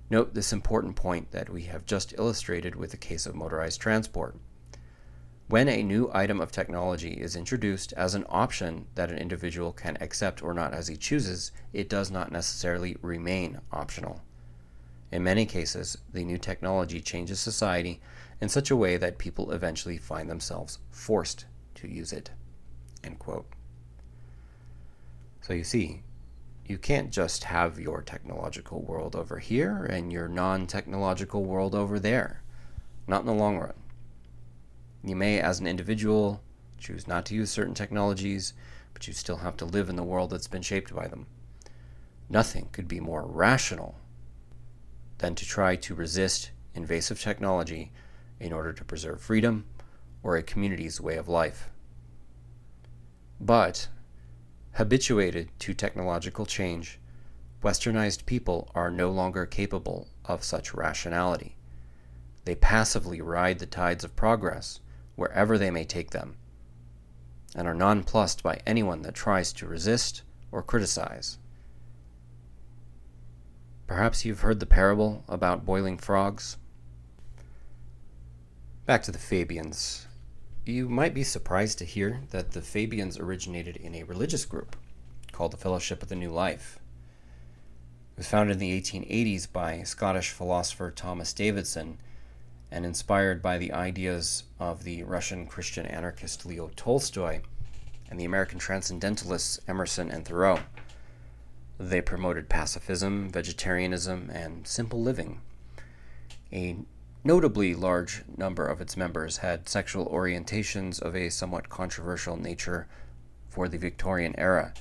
Note this important point that we have just illustrated with the case of motorized transport. When a new item of technology is introduced as an option that an individual can accept or not as he chooses, it does not necessarily remain optional. In many cases, the new technology changes society in such a way that people eventually find themselves forced to use it. End quote. So you see, you can't just have your technological world over here and your non technological world over there. Not in the long run. You may, as an individual, choose not to use certain technologies, but you still have to live in the world that's been shaped by them. Nothing could be more rational than to try to resist invasive technology in order to preserve freedom or a community's way of life. But, habituated to technological change, westernized people are no longer capable of such rationality. They passively ride the tides of progress wherever they may take them, and are nonplussed by anyone that tries to resist or criticize. Perhaps you've heard the parable about boiling frogs. Back to the Fabians. You might be surprised to hear that the Fabians originated in a religious group called the Fellowship of the New Life. It was founded in the 1880s by Scottish philosopher Thomas Davidson and inspired by the ideas of the Russian Christian anarchist Leo Tolstoy and the American transcendentalists Emerson and Thoreau. They promoted pacifism, vegetarianism, and simple living. A notably large number of its members had sexual orientations of a somewhat controversial nature for the Victorian era.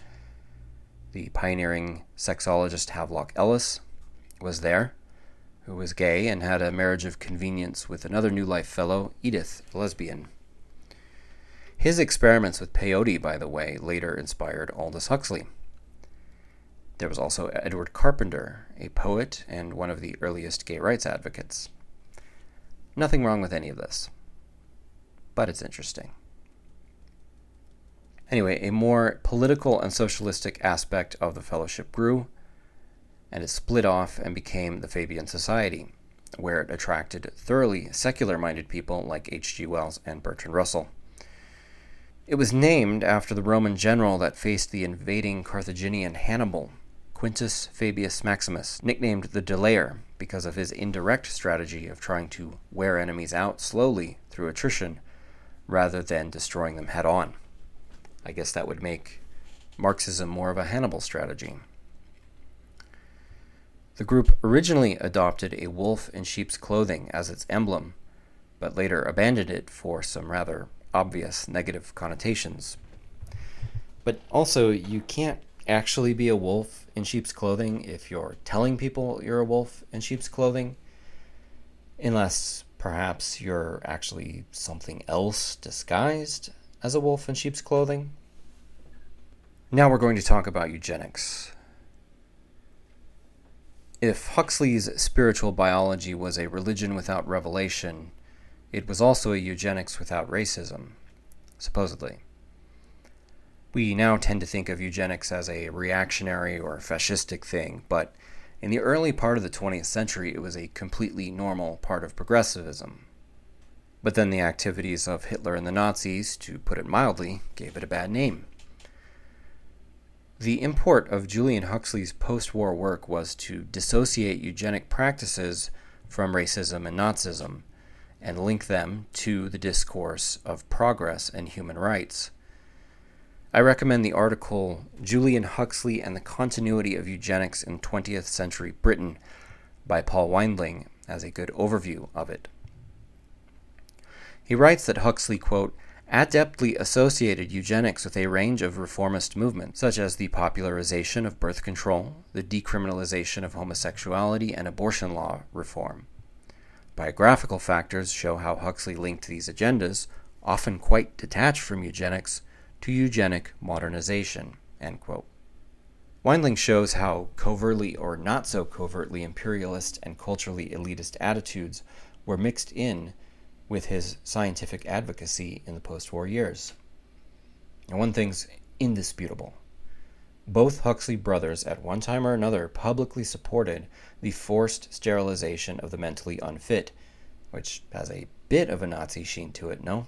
The pioneering sexologist Havelock Ellis was there, who was gay and had a marriage of convenience with another New Life fellow, Edith, lesbian. His experiments with peyote, by the way, later inspired Aldous Huxley. There was also Edward Carpenter, a poet and one of the earliest gay rights advocates. Nothing wrong with any of this, but it's interesting. Anyway, a more political and socialistic aspect of the fellowship grew, and it split off and became the Fabian Society, where it attracted thoroughly secular minded people like H.G. Wells and Bertrand Russell. It was named after the Roman general that faced the invading Carthaginian Hannibal Quintus Fabius Maximus, nicknamed the Delayer because of his indirect strategy of trying to wear enemies out slowly through attrition rather than destroying them head on. I guess that would make Marxism more of a Hannibal strategy. The group originally adopted a wolf in sheep's clothing as its emblem, but later abandoned it for some rather obvious negative connotations. But also, you can't actually be a wolf in sheep's clothing if you're telling people you're a wolf in sheep's clothing, unless perhaps you're actually something else disguised as a wolf in sheep's clothing. Now we're going to talk about eugenics. If Huxley's spiritual biology was a religion without revelation, it was also a eugenics without racism, supposedly. We now tend to think of eugenics as a reactionary or fascistic thing, but in the early part of the 20th century, it was a completely normal part of progressivism. But then the activities of Hitler and the Nazis, to put it mildly, gave it a bad name. The import of Julian Huxley's post war work was to dissociate eugenic practices from racism and Nazism and link them to the discourse of progress and human rights. I recommend the article Julian Huxley and the Continuity of Eugenics in 20th Century Britain by Paul Weindling as a good overview of it. He writes that Huxley, quote, adeptly associated eugenics with a range of reformist movements, such as the popularization of birth control, the decriminalization of homosexuality, and abortion law reform. Biographical factors show how Huxley linked these agendas, often quite detached from eugenics, to eugenic modernization. Weindling shows how covertly or not so covertly imperialist and culturally elitist attitudes were mixed in with his scientific advocacy in the post war years. And one thing's indisputable. Both Huxley brothers, at one time or another, publicly supported the forced sterilization of the mentally unfit, which has a bit of a Nazi sheen to it, no?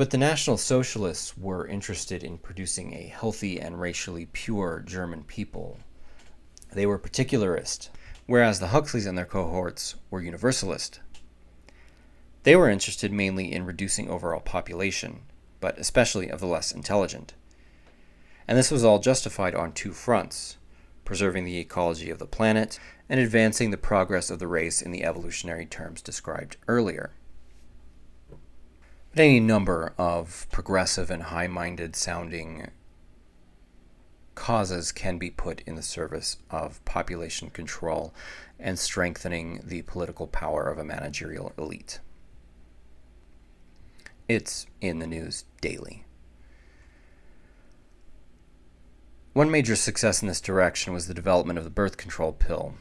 But the National Socialists were interested in producing a healthy and racially pure German people. They were particularist, whereas the Huxleys and their cohorts were universalist. They were interested mainly in reducing overall population, but especially of the less intelligent. And this was all justified on two fronts preserving the ecology of the planet and advancing the progress of the race in the evolutionary terms described earlier. Any number of progressive and high minded sounding causes can be put in the service of population control and strengthening the political power of a managerial elite. It's in the news daily. One major success in this direction was the development of the birth control pill,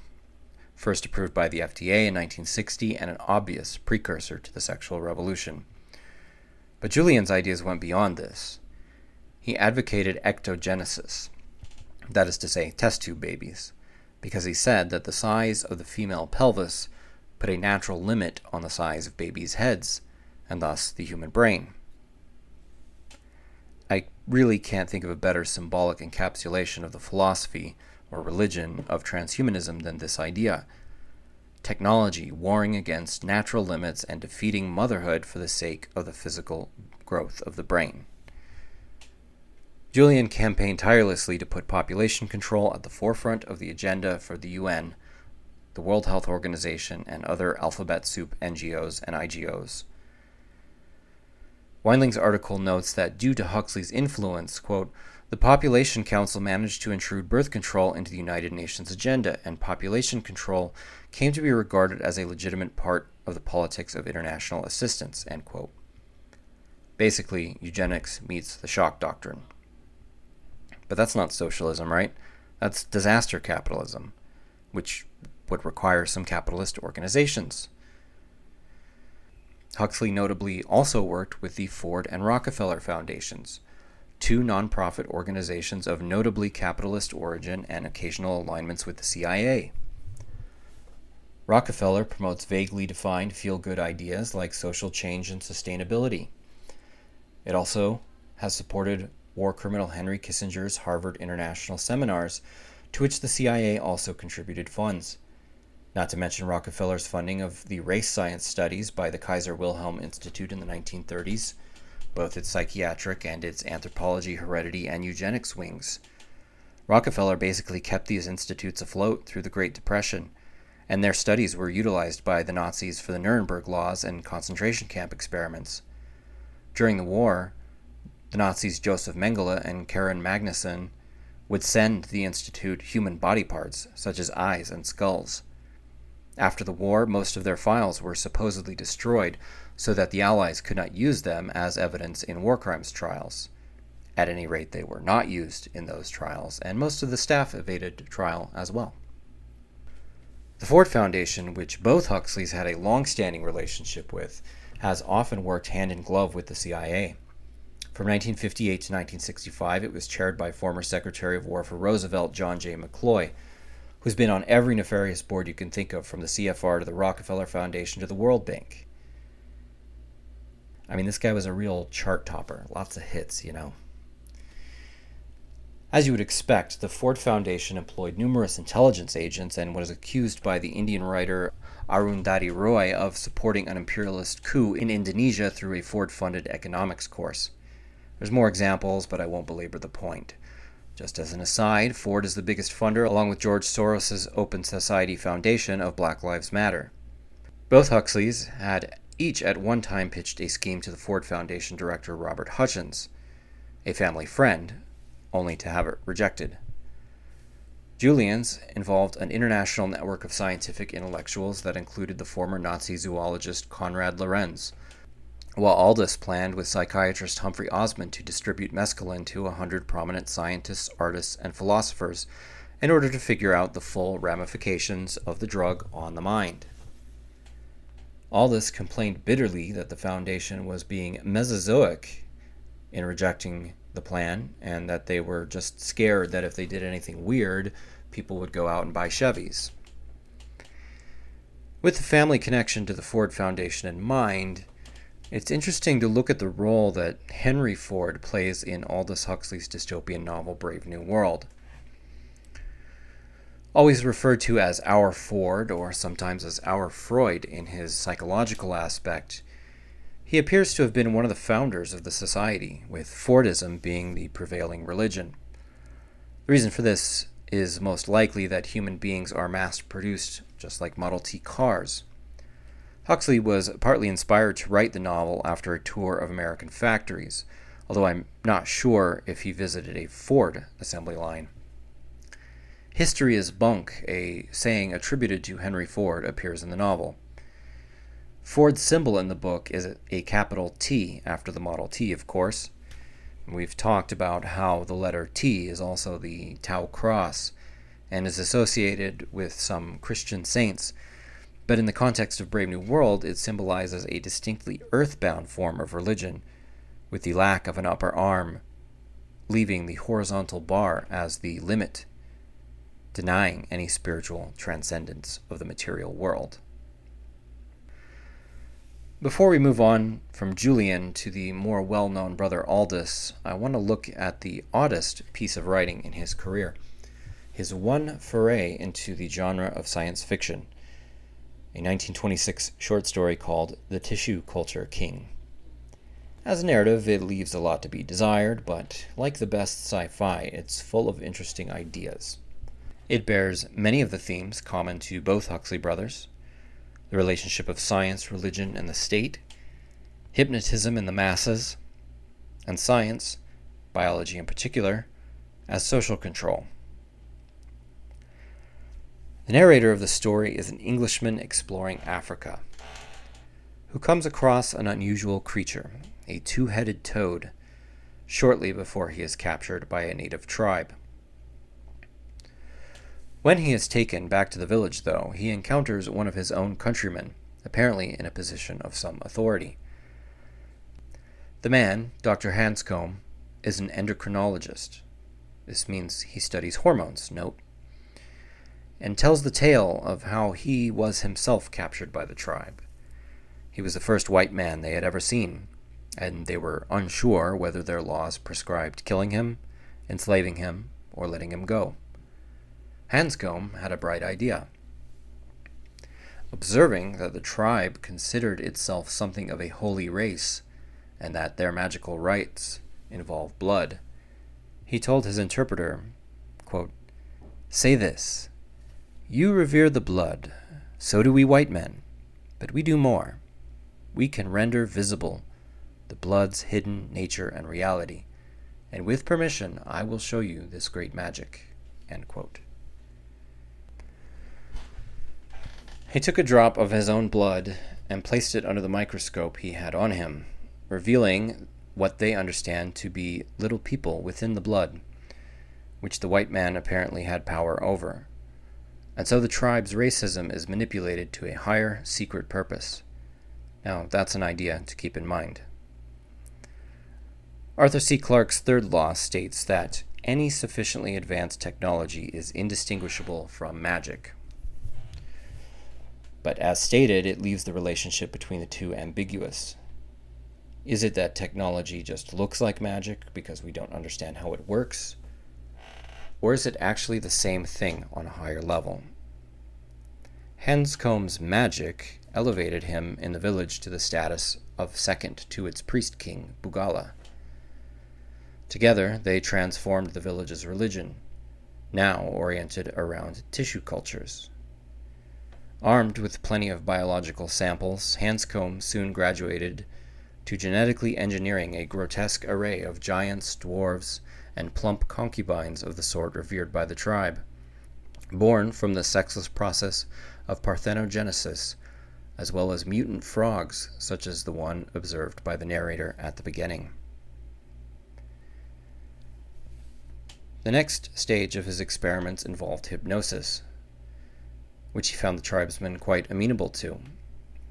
first approved by the FDA in 1960 and an obvious precursor to the sexual revolution. But Julian's ideas went beyond this. He advocated ectogenesis, that is to say, test tube babies, because he said that the size of the female pelvis put a natural limit on the size of babies' heads, and thus the human brain. I really can't think of a better symbolic encapsulation of the philosophy or religion of transhumanism than this idea technology warring against natural limits and defeating motherhood for the sake of the physical growth of the brain. Julian campaigned tirelessly to put population control at the forefront of the agenda for the UN the World Health Organization, and other alphabet soup NGOs and IGOs. Weindling's article notes that due to Huxley's influence, quote, the Population Council managed to intrude birth control into the United Nations agenda, and population control came to be regarded as a legitimate part of the politics of international assistance. End quote. Basically, eugenics meets the shock doctrine. But that's not socialism, right? That's disaster capitalism, which would require some capitalist organizations. Huxley notably also worked with the Ford and Rockefeller Foundations, two nonprofit organizations of notably capitalist origin and occasional alignments with the CIA. Rockefeller promotes vaguely defined feel good ideas like social change and sustainability. It also has supported war criminal Henry Kissinger's Harvard International Seminars, to which the CIA also contributed funds not to mention Rockefeller's funding of the race science studies by the Kaiser Wilhelm Institute in the 1930s, both its psychiatric and its anthropology, heredity, and eugenics wings. Rockefeller basically kept these institutes afloat through the Great Depression, and their studies were utilized by the Nazis for the Nuremberg laws and concentration camp experiments. During the war, the Nazis Joseph Mengele and Karin Magnussen would send the Institute human body parts, such as eyes and skulls. After the war, most of their files were supposedly destroyed so that the Allies could not use them as evidence in war crimes trials. At any rate, they were not used in those trials, and most of the staff evaded trial as well. The Ford Foundation, which both Huxleys had a long standing relationship with, has often worked hand in glove with the CIA. From 1958 to 1965, it was chaired by former Secretary of War for Roosevelt John J. McCloy, who's been on every nefarious board you can think of, from the CFR to the Rockefeller Foundation to the World Bank. I mean, this guy was a real chart topper. Lots of hits, you know. As you would expect, the Ford Foundation employed numerous intelligence agents and was accused by the Indian writer Arundhati Roy of supporting an imperialist coup in Indonesia through a Ford funded economics course. There's more examples, but I won't belabor the point. Just as an aside, Ford is the biggest funder, along with George Soros' Open Society Foundation, of Black Lives Matter. Both Huxleys had each at one time pitched a scheme to the Ford Foundation director Robert Hutchins, a family friend, only to have it rejected. Julian's involved an international network of scientific intellectuals that included the former Nazi zoologist Konrad Lorenz, while Aldous planned with psychiatrist Humphrey Osmond to distribute mescaline to a hundred prominent scientists, artists, and philosophers in order to figure out the full ramifications of the drug on the mind. Aldous complained bitterly that the Foundation was being Mesozoic in rejecting the plan and that they were just scared that if they did anything weird, people would go out and buy Chevys. With the family connection to the Ford Foundation in mind, it's interesting to look at the role that Henry Ford plays in Aldous Huxley's dystopian novel Brave New World. Always referred to as our Ford, or sometimes as our Freud in his psychological aspect, he appears to have been one of the founders of the society, with Fordism being the prevailing religion. The reason for this is most likely that human beings are mass produced, just like Model T cars. Huxley was partly inspired to write the novel after a tour of American factories, although I'm not sure if he visited a Ford assembly line. History is bunk, a saying attributed to Henry Ford, appears in the novel. Ford's symbol in the book is a capital T after the Model T, of course. We've talked about how the letter T is also the Tau cross and is associated with some Christian saints but in the context of Brave New World, it symbolizes a distinctly earthbound form of religion, with the lack of an upper arm, leaving the horizontal bar as the limit, denying any spiritual transcendence of the material world. Before we move on from Julian to the more well known brother Aldous, I want to look at the oddest piece of writing in his career his one foray into the genre of science fiction a 1926 short story called The Tissue Culture King. As a narrative, it leaves a lot to be desired, but like the best sci fi, it's full of interesting ideas. It bears many of the themes common to both Huxley brothers the relationship of science, religion, and the state, hypnotism in the masses, and science, biology in particular, as social control. The narrator of the story is an Englishman exploring Africa who comes across an unusual creature, a two headed toad, shortly before he is captured by a native tribe. When he is taken back to the village, though, he encounters one of his own countrymen, apparently in a position of some authority. The man, Dr. Hanscombe, is an endocrinologist. This means he studies hormones, note and tells the tale of how he was himself captured by the tribe. He was the first white man they had ever seen, and they were unsure whether their laws prescribed killing him, enslaving him, or letting him go. Hanscombe had a bright idea. Observing that the tribe considered itself something of a holy race, and that their magical rites involved blood, he told his interpreter, quote, Say this you revere the blood, so do we white men, but we do more. We can render visible the blood's hidden nature and reality, and with permission I will show you this great magic. He took a drop of his own blood and placed it under the microscope he had on him, revealing what they understand to be little people within the blood, which the white man apparently had power over. And so the tribe's racism is manipulated to a higher secret purpose. Now, that's an idea to keep in mind. Arthur C. Clarke's third law states that any sufficiently advanced technology is indistinguishable from magic. But as stated, it leaves the relationship between the two ambiguous. Is it that technology just looks like magic because we don't understand how it works? Or is it actually the same thing on a higher level? Hanscombe's magic elevated him in the village to the status of second to its priest king, Bugala. Together, they transformed the village's religion, now oriented around tissue cultures. Armed with plenty of biological samples, Hanscombe soon graduated to genetically engineering a grotesque array of giants, dwarves, and plump concubines of the sort revered by the tribe, born from the sexless process of parthenogenesis, as well as mutant frogs, such as the one observed by the narrator at the beginning. The next stage of his experiments involved hypnosis, which he found the tribesmen quite amenable to,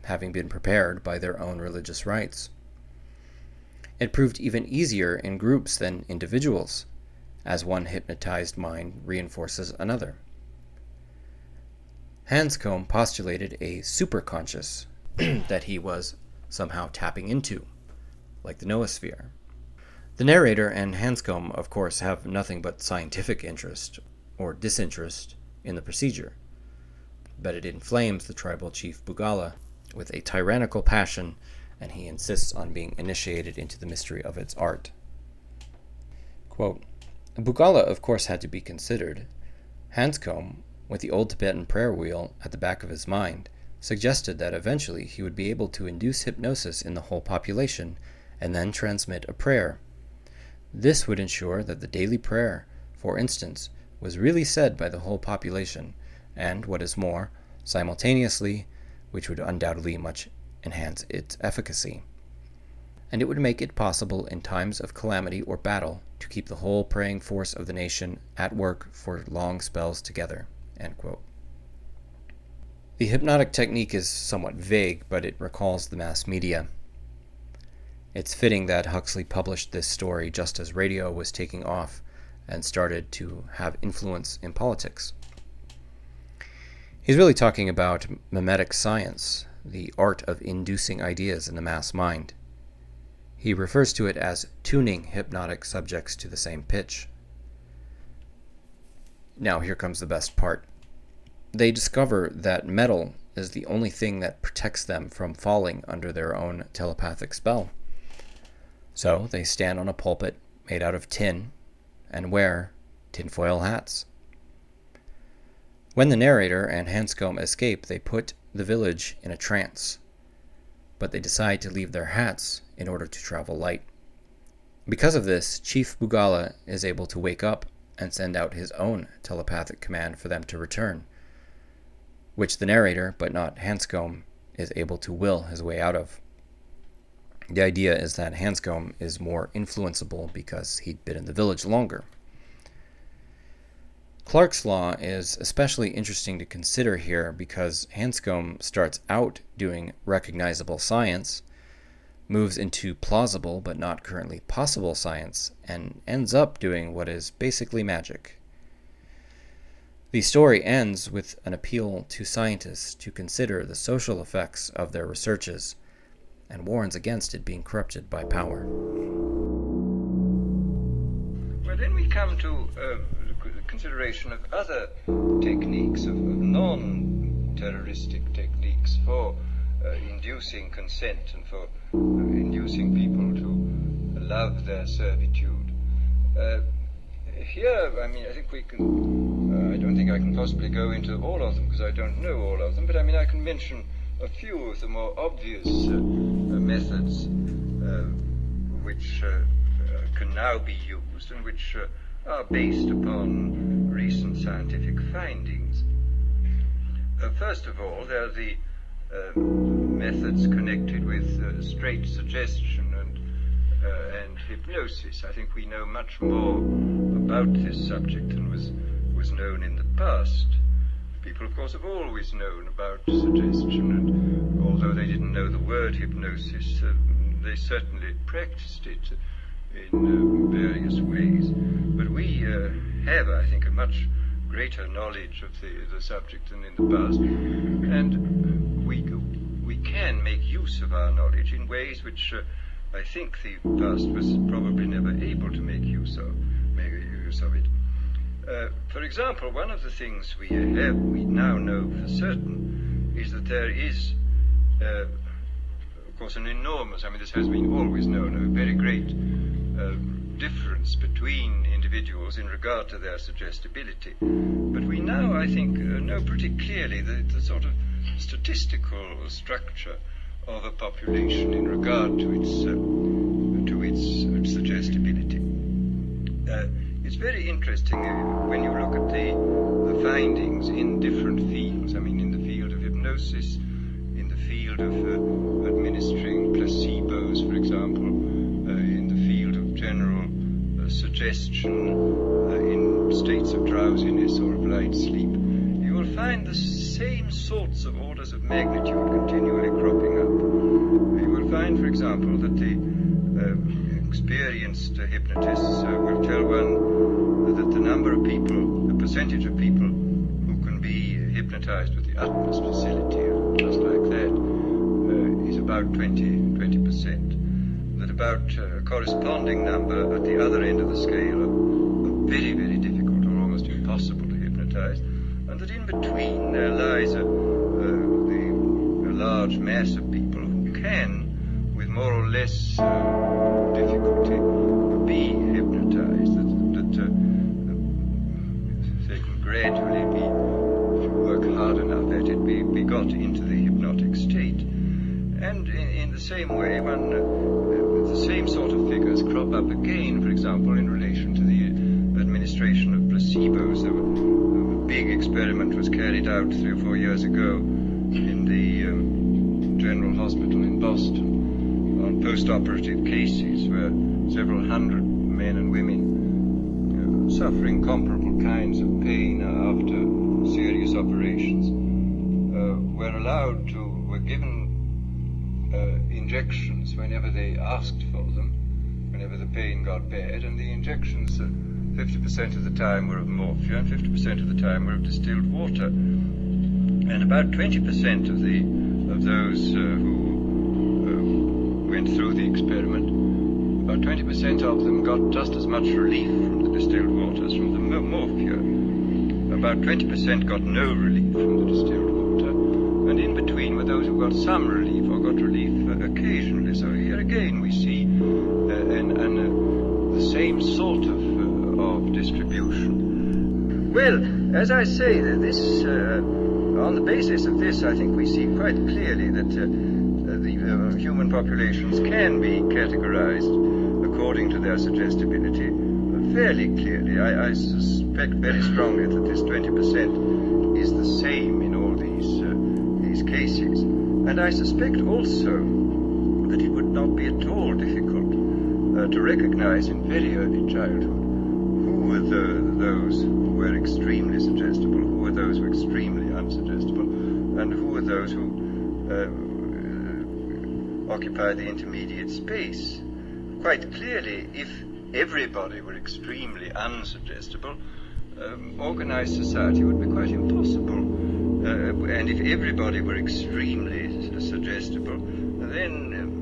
having been prepared by their own religious rites. It proved even easier in groups than individuals, as one hypnotized mind reinforces another. Hanscombe postulated a superconscious that he was somehow tapping into, like the noosphere. The narrator and Hanscombe, of course, have nothing but scientific interest or disinterest in the procedure, but it inflames the tribal chief Bugala with a tyrannical passion, and he insists on being initiated into the mystery of its art. Quote, Bugala, of course, had to be considered. Hanscombe with the old Tibetan prayer wheel at the back of his mind, suggested that eventually he would be able to induce hypnosis in the whole population and then transmit a prayer. This would ensure that the daily prayer, for instance, was really said by the whole population, and, what is more, simultaneously, which would undoubtedly much enhance its efficacy. And it would make it possible in times of calamity or battle to keep the whole praying force of the nation at work for long spells together. The hypnotic technique is somewhat vague, but it recalls the mass media. It's fitting that Huxley published this story just as radio was taking off and started to have influence in politics. He's really talking about mimetic science, the art of inducing ideas in the mass mind. He refers to it as tuning hypnotic subjects to the same pitch. Now, here comes the best part. They discover that metal is the only thing that protects them from falling under their own telepathic spell. So they stand on a pulpit made out of tin and wear tinfoil hats. When the narrator and Hanscombe escape, they put the village in a trance, but they decide to leave their hats in order to travel light. Because of this, Chief Bugala is able to wake up and send out his own telepathic command for them to return, which the narrator, but not Hanscombe, is able to will his way out of. The idea is that Hanscombe is more influenceable because he'd been in the village longer. Clarke's law is especially interesting to consider here because Hanscombe starts out doing recognizable science, moves into plausible but not currently possible science, and ends up doing what is basically magic. The story ends with an appeal to scientists to consider the social effects of their researches and warns against it being corrupted by power. Well, then we come to uh, consideration of other techniques, of, of non terroristic techniques for uh, inducing consent and for uh, inducing people to love their servitude. Uh, here, I mean, I think we can. Uh, I don't think I can possibly go into all of them because I don't know all of them, but I mean, I can mention a few of the more obvious uh, methods which can now be used and which are based upon first of all, there are the uh, methods connected with uh, straight suggestion and uh, and hypnosis. I think we know much more about this subject than was was known in the past. People, of course, have always known about suggestion, and although they didn't know the word hypnosis, uh, they certainly practiced it in uh, various ways. But we have, I think, a much greater knowledge of the, the subject than in the past, and we we can make use of our knowledge in ways which uh, I think the past was probably never able to make use of make use of it. Uh, for example, one of the things we have we now know for certain is that there is. Uh, of course, an enormous, I mean, this has been always known, a very great uh, difference between individuals in regard to their suggestibility. But we now, I think, uh, know pretty clearly the, the sort of statistical structure of a population in regard to its uh, to its, suggestibility. Uh, it's very interesting uh, when you look at the the findings in different fields. I mean, in the field of hypnosis, in the field of uh, administering placebos, for example, uh, in states of drowsiness or of light sleep, you will find the same sorts of orders of magnitude continually cropping up. You will find, for example, that the uh, experienced hypnotists uh, will tell one that the number of people, the percentage of people who can be hypnotized with the utmost facility, just like that, uh, is about 20 percent about a corresponding number at the other end of the scale are, very, very difficult or almost impossible to hypnotize, and that in between there lies a, a, a large mass of people who can, with more or less uh, difficulty, be hypnotized, that, that uh, they can gradually be, if you work hard enough at it, be, be got into the hypnotic state. And in, in the same way, one uh, same sort of figures crop up again, for example, in relation to the administration of placebos. A, big experiment was carried out three or four years ago in the um, General Hospital in Boston on post-operative cases where several hundred men and women uh, suffering comparable kinds of pain after serious operations uh, were allowed to, injections whenever they asked for them, whenever the pain got bad, and the injections, uh, 50% of the time were of morphia and 50% of the time were of distilled water. And about 20% of the of those uh, who uh, went through the experiment, about 20% of them got just as much relief from the distilled water as from the morphia. About 20% got no relief from the distilled water, and in between were those who got some relief occasionally. So here again we see uh, an, an, uh, the same sort of, uh, of distribution. Well, as I say, this, on the basis of this, I think we see quite clearly that the human populations can be categorized according to their suggestibility fairly clearly. I, I suspect very strongly that this 20% is the same in all these, uh, these cases. And I suspect also that it would not be at all difficult uh, to recognize in very early childhood who were the, those who were extremely suggestible, who were those who were extremely unsuggestible, and who were those who uh, occupy the intermediate space. Quite clearly, if everybody were extremely unsuggestible, um, organized society would be quite impossible. Uh, and if everybody were extremely suggestible, then um,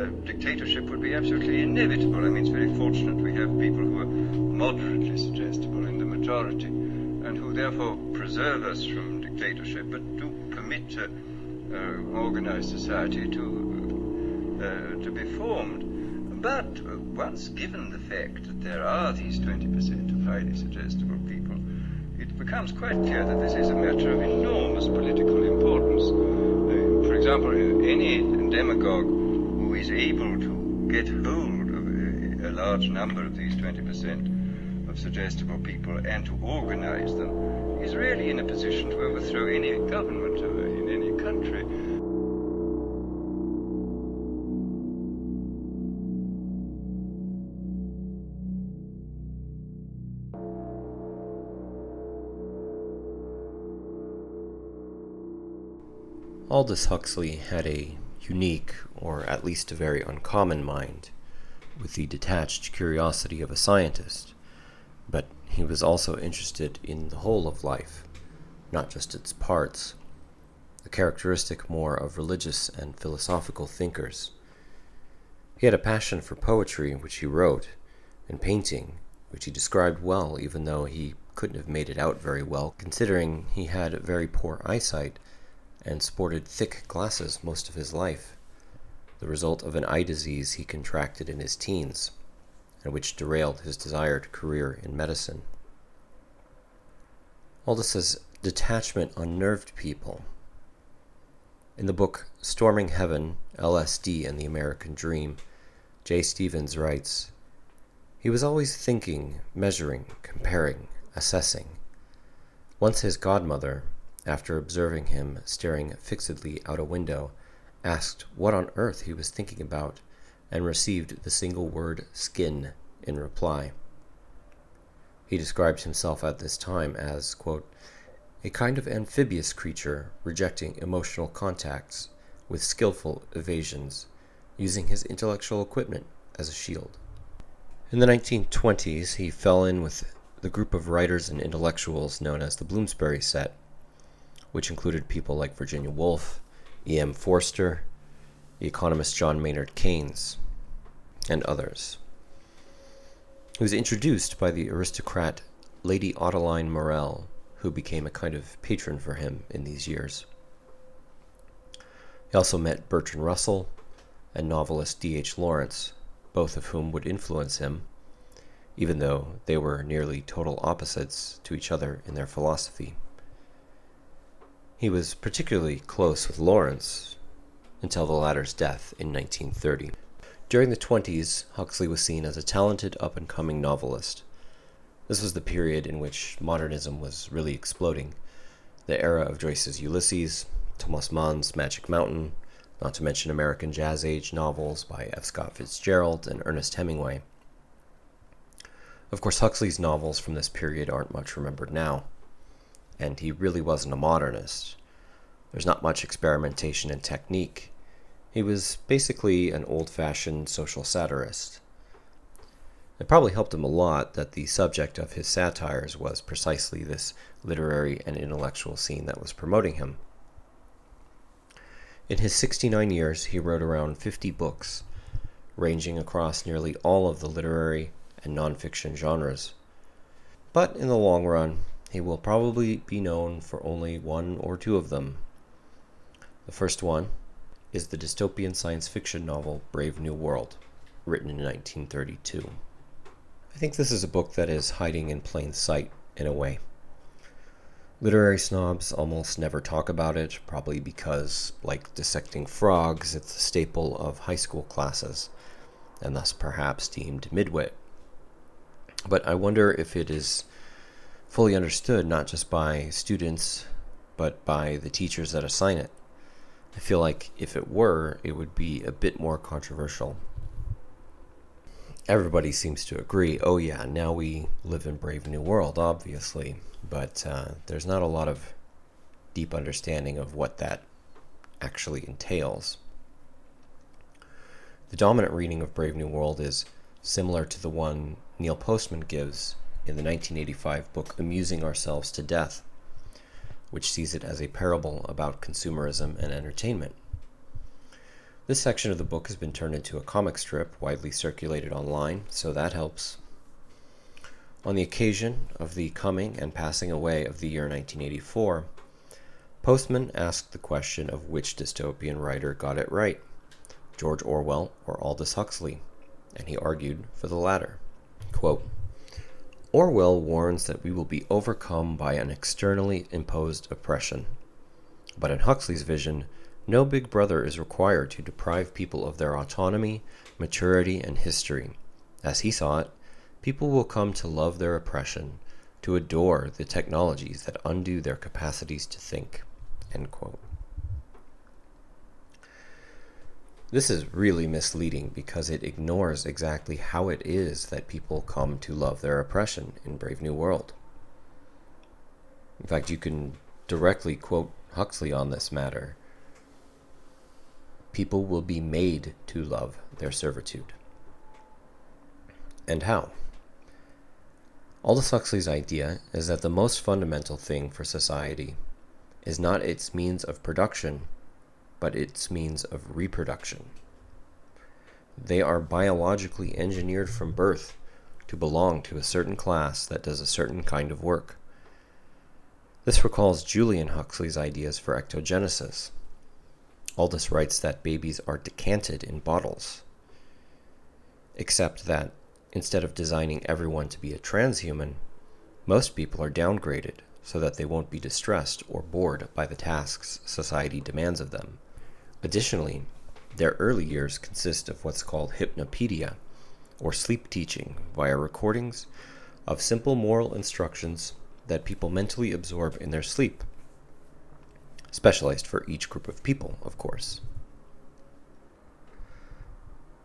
uh, dictatorship would be absolutely inevitable. I mean, it's very fortunate we have people who are moderately suggestible in the majority, and who therefore preserve us from dictatorship, but do permit uh, uh organized society to uh, to be formed. But once given the fact that there are these 20% of highly suggestible people, it becomes quite clear that this is a matter of enormous political importance. Uh, for example, any demagogue is able to get hold of a, a large number of these 20% of suggestible people and to organize them is really in a position to overthrow any government uh, in any country. Aldous Huxley had a unique, or at least a very uncommon mind, with the detached curiosity of a scientist, but he was also interested in the whole of life, not just its parts, a characteristic more of religious and philosophical thinkers. He had a passion for poetry, which he wrote, and painting, which he described well, even though he couldn't have made it out very well, considering he had very poor eyesight and sported thick glasses most of his life, the result of an eye disease he contracted in his teens, and which derailed his desired career in medicine. Aldous' detachment unnerved people. In the book Storming Heaven LSD and the American Dream, Jay Stevens writes He was always thinking, measuring, comparing, assessing. Once his godmother, after observing him staring fixedly out a window, asked what on earth he was thinking about, and received the single word skin in reply. He described himself at this time as, quote, a kind of amphibious creature rejecting emotional contacts with skillful evasions, using his intellectual equipment as a shield. In the 1920s, he fell in with the group of writers and intellectuals known as the Bloomsbury Set, which included people like Virginia Woolf, E.M. Forster, the economist John Maynard Keynes, and others. He was introduced by the aristocrat Lady Ottoline Morrell, who became a kind of patron for him in these years. He also met Bertrand Russell and novelist D.H. Lawrence, both of whom would influence him, even though they were nearly total opposites to each other in their philosophy. He was particularly close with Lawrence until the latter's death in 1930. During the 20s, Huxley was seen as a talented up and coming novelist. This was the period in which modernism was really exploding, the era of Joyce's Ulysses, Thomas Mann's Magic Mountain, not to mention American Jazz Age novels by F. Scott Fitzgerald and Ernest Hemingway. Of course, Huxley's novels from this period aren't much remembered now and he really wasn't a modernist. There's not much experimentation in technique. He was basically an old fashioned social satirist. It probably helped him a lot that the subject of his satires was precisely this literary and intellectual scene that was promoting him. In his 69 years, he wrote around 50 books, ranging across nearly all of the literary and nonfiction genres. But in the long run, he will probably be known for only one or two of them. The first one is the dystopian science fiction novel Brave New World, written in 1932. I think this is a book that is hiding in plain sight in a way. Literary snobs almost never talk about it, probably because, like dissecting frogs, it's a staple of high school classes, and thus perhaps deemed midwit. But I wonder if it is fully understood not just by students, but by the teachers that assign it. I feel like if it were, it would be a bit more controversial. Everybody seems to agree, oh, yeah, now we live in Brave New World, obviously, but uh, there's not a lot of deep understanding of what that actually entails. The dominant reading of Brave New World is similar to the one Neil Postman gives in the 1985 book Amusing Ourselves to Death which sees it as a parable about consumerism and entertainment. This section of the book has been turned into a comic strip widely circulated online, so that helps. On the occasion of the coming and passing away of the year 1984, Postman asked the question of which dystopian writer got it right George Orwell or Aldous Huxley, and he argued for the latter. Quote, Orwell warns that we will be overcome by an externally imposed oppression. But in Huxley's vision, no big brother is required to deprive people of their autonomy, maturity, and history. As he saw it, people will come to love their oppression, to adore the technologies that undo their capacities to think. This is really misleading because it ignores exactly how it is that people come to love their oppression in Brave New World. In fact, you can directly quote Huxley on this matter. People will be made to love their servitude. And how? Aldous Huxley's idea is that the most fundamental thing for society is not its means of production but its means of reproduction. They are biologically engineered from birth to belong to a certain class that does a certain kind of work. This recalls Julian Huxley's ideas for ectogenesis. Aldous writes that babies are decanted in bottles, except that instead of designing everyone to be a transhuman, most people are downgraded so that they won't be distressed or bored by the tasks society demands of them. Additionally, their early years consist of what's called hypnopedia, or sleep teaching, via recordings of simple moral instructions that people mentally absorb in their sleep. Specialized for each group of people, of course.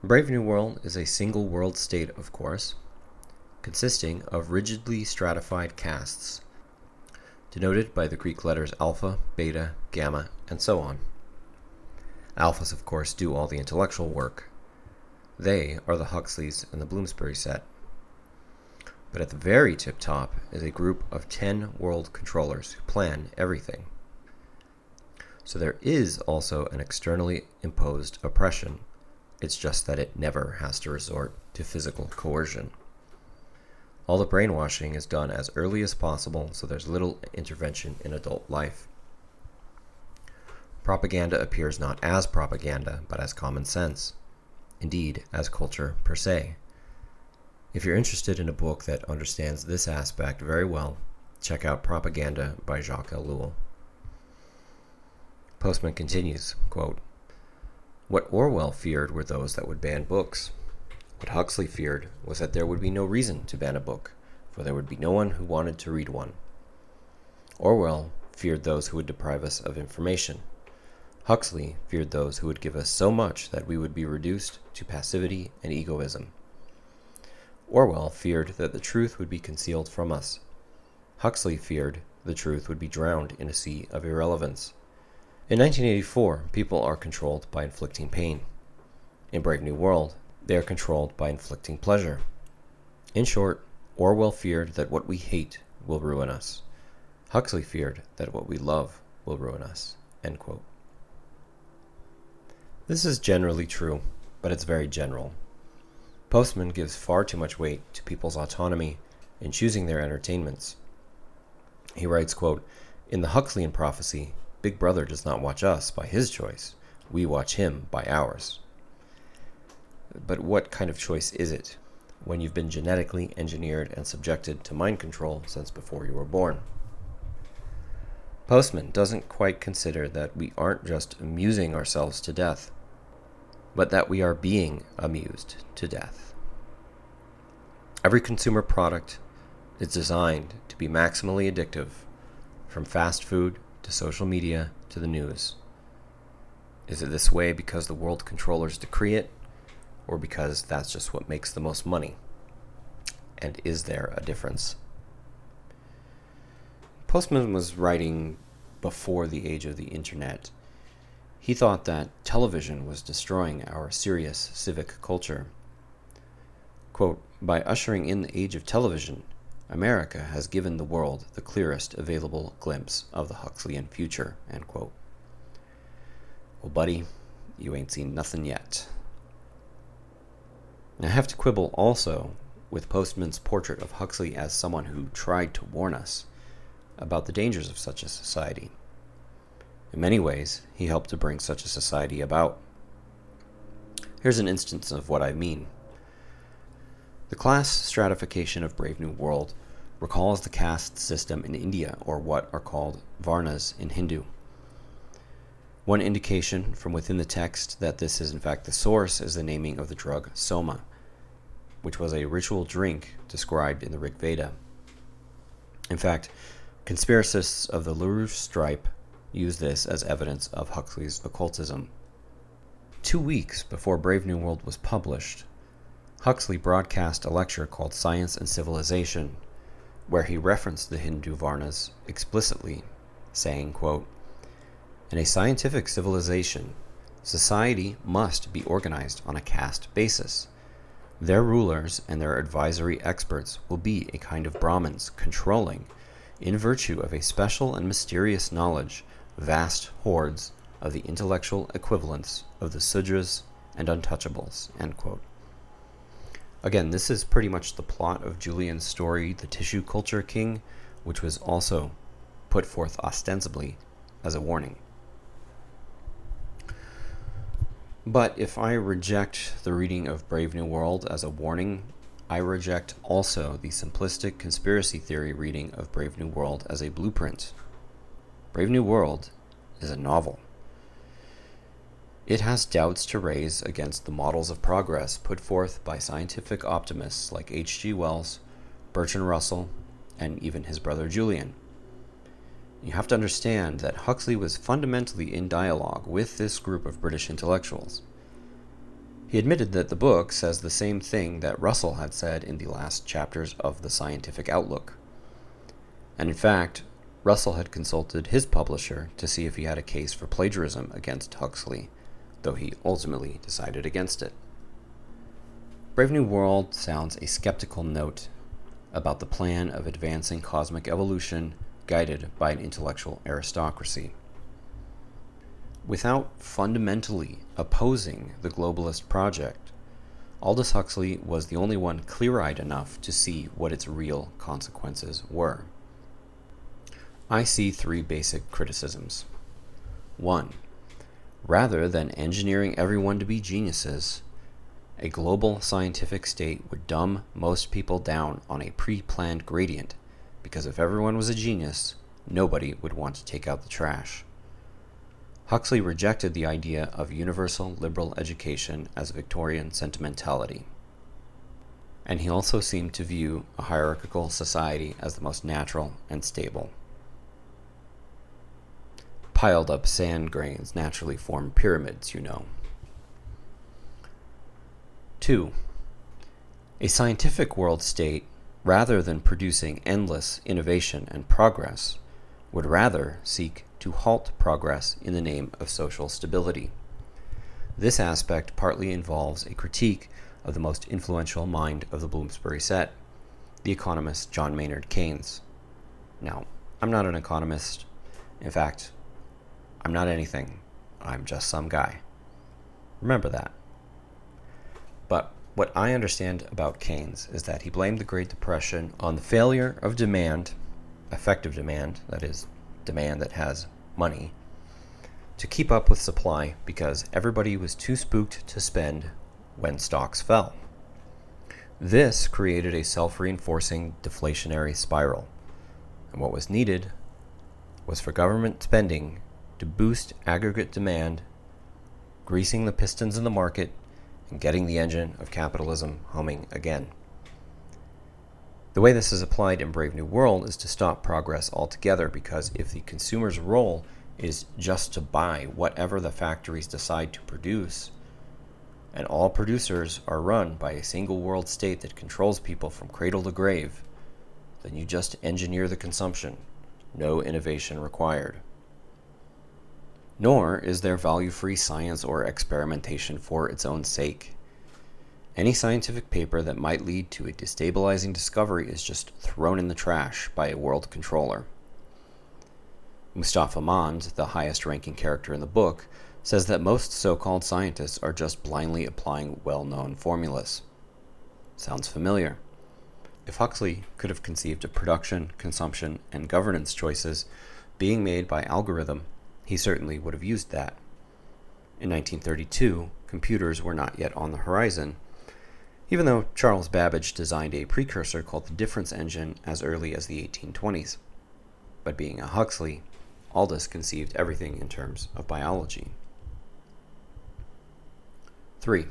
Brave New World is a single world state, of course, consisting of rigidly stratified castes, denoted by the Greek letters alpha, beta, gamma, and so on. Alphas, of course, do all the intellectual work. They are the Huxleys and the Bloomsbury set. But at the very tip top is a group of 10 world controllers who plan everything. So there is also an externally imposed oppression. It's just that it never has to resort to physical coercion. All the brainwashing is done as early as possible, so there's little intervention in adult life. Propaganda appears not as propaganda, but as common sense. Indeed, as culture per se. If you're interested in a book that understands this aspect very well, check out Propaganda by Jacques Ellul. Postman continues, quote, What Orwell feared were those that would ban books. What Huxley feared was that there would be no reason to ban a book, for there would be no one who wanted to read one. Orwell feared those who would deprive us of information. Huxley feared those who would give us so much that we would be reduced to passivity and egoism. Orwell feared that the truth would be concealed from us. Huxley feared the truth would be drowned in a sea of irrelevance. In 1984, people are controlled by inflicting pain. In Brave New World, they are controlled by inflicting pleasure. In short, Orwell feared that what we hate will ruin us. Huxley feared that what we love will ruin us. This is generally true, but it's very general. Postman gives far too much weight to people's autonomy in choosing their entertainments. He writes, quote, In the Huxleyan prophecy, Big Brother does not watch us by his choice, we watch him by ours. But what kind of choice is it? when you've been genetically engineered and subjected to mind control since before you were born. Postman doesn't quite consider that we aren't just amusing ourselves to death, but that we are being amused to death. Every consumer product is designed to be maximally addictive, from fast food to social media to the news. Is it this way because the world controllers decree it, or because that's just what makes the most money? And is there a difference? Postman was writing before the age of the internet. He thought that television was destroying our serious civic culture. Quote, By ushering in the age of television, America has given the world the clearest available glimpse of the Huxleyan future. End quote. Well, buddy, you ain't seen nothing yet. I have to quibble also with Postman's portrait of Huxley as someone who tried to warn us about the dangers of such a society. In many ways, he helped to bring such a society about. Here's an instance of what I mean. The class stratification of Brave New World recalls the caste system in India, or what are called Varnas in Hindu. One indication from within the text that this is in fact the source is the naming of the drug soma, which was a ritual drink described in the Rig Veda. In fact, Conspiracists of the LaRouche stripe use this as evidence of Huxley's occultism. Two weeks before Brave New World was published, Huxley broadcast a lecture called Science and Civilization, where he referenced the Hindu Varnas explicitly, saying, quote, In a scientific civilization, society must be organized on a caste basis. Their rulers and their advisory experts will be a kind of Brahmins controlling in virtue of a special and mysterious knowledge, vast hordes of the intellectual equivalents of the Sudras and Untouchables. Again, this is pretty much the plot of Julian's story, The Tissue Culture King, which was also put forth ostensibly as a warning. But if I reject the reading of Brave New World as a warning I reject also the simplistic conspiracy theory reading of Brave New World as a blueprint. Brave New World is a novel. It has doubts to raise against the models of progress put forth by scientific optimists like H.G. Wells, Bertrand Russell, and even his brother Julian. You have to understand that Huxley was fundamentally in dialogue with this group of British intellectuals. He admitted that the book says the same thing that Russell had said in the last chapters of The Scientific Outlook. And in fact, Russell had consulted his publisher to see if he had a case for plagiarism against Huxley, though he ultimately decided against it. Brave New World sounds a skeptical note about the plan of advancing cosmic evolution guided by an intellectual aristocracy without fundamentally opposing the globalist project. Aldous Huxley was the only one clear eyed enough to see what its real consequences were. I see three basic criticisms. 1. Rather than engineering everyone to be geniuses, a global scientific state would dumb most people down on a pre planned gradient because if everyone was a genius, nobody would want to take out the trash. Huxley rejected the idea of universal liberal education as Victorian sentimentality. And he also seemed to view a hierarchical society as the most natural and stable. Piled up sand grains naturally form pyramids, you know. 2. A scientific world state, rather than producing endless innovation and progress, would rather seek to halt progress in the name of social stability. This aspect partly involves a critique of the most influential mind of the Bloomsbury set, the economist John Maynard Keynes. Now, I'm not an economist. In fact, I'm not anything. I'm just some guy. Remember that. But what I understand about Keynes is that he blamed the Great Depression on the failure of demand, effective demand, that is, demand that has money to keep up with supply because everybody was too spooked to spend when stocks fell. This created a self reinforcing deflationary spiral. And what was needed was for government spending to boost aggregate demand, greasing the pistons in the market, and getting the engine of capitalism humming again. The way this is applied in Brave New World is to stop progress altogether because if the consumer's role is just to buy whatever the factories decide to produce, and all producers are run by a single world state that controls people from cradle to grave, then you just engineer the consumption, no innovation required. Nor is there value free science or experimentation for its own sake. Any scientific paper that might lead to a destabilizing discovery is just thrown in the trash by a world controller. Mustafa Mond, the highest ranking character in the book, says that most so called scientists are just blindly applying well known formulas. Sounds familiar. If Huxley could have conceived of production, consumption, and governance choices being made by algorithm, he certainly would have used that. In 1932, computers were not yet on the horizon, even though Charles Babbage designed a precursor called the difference engine as early as the 1820s. But being a Huxley, Aldous conceived everything in terms of biology. 3.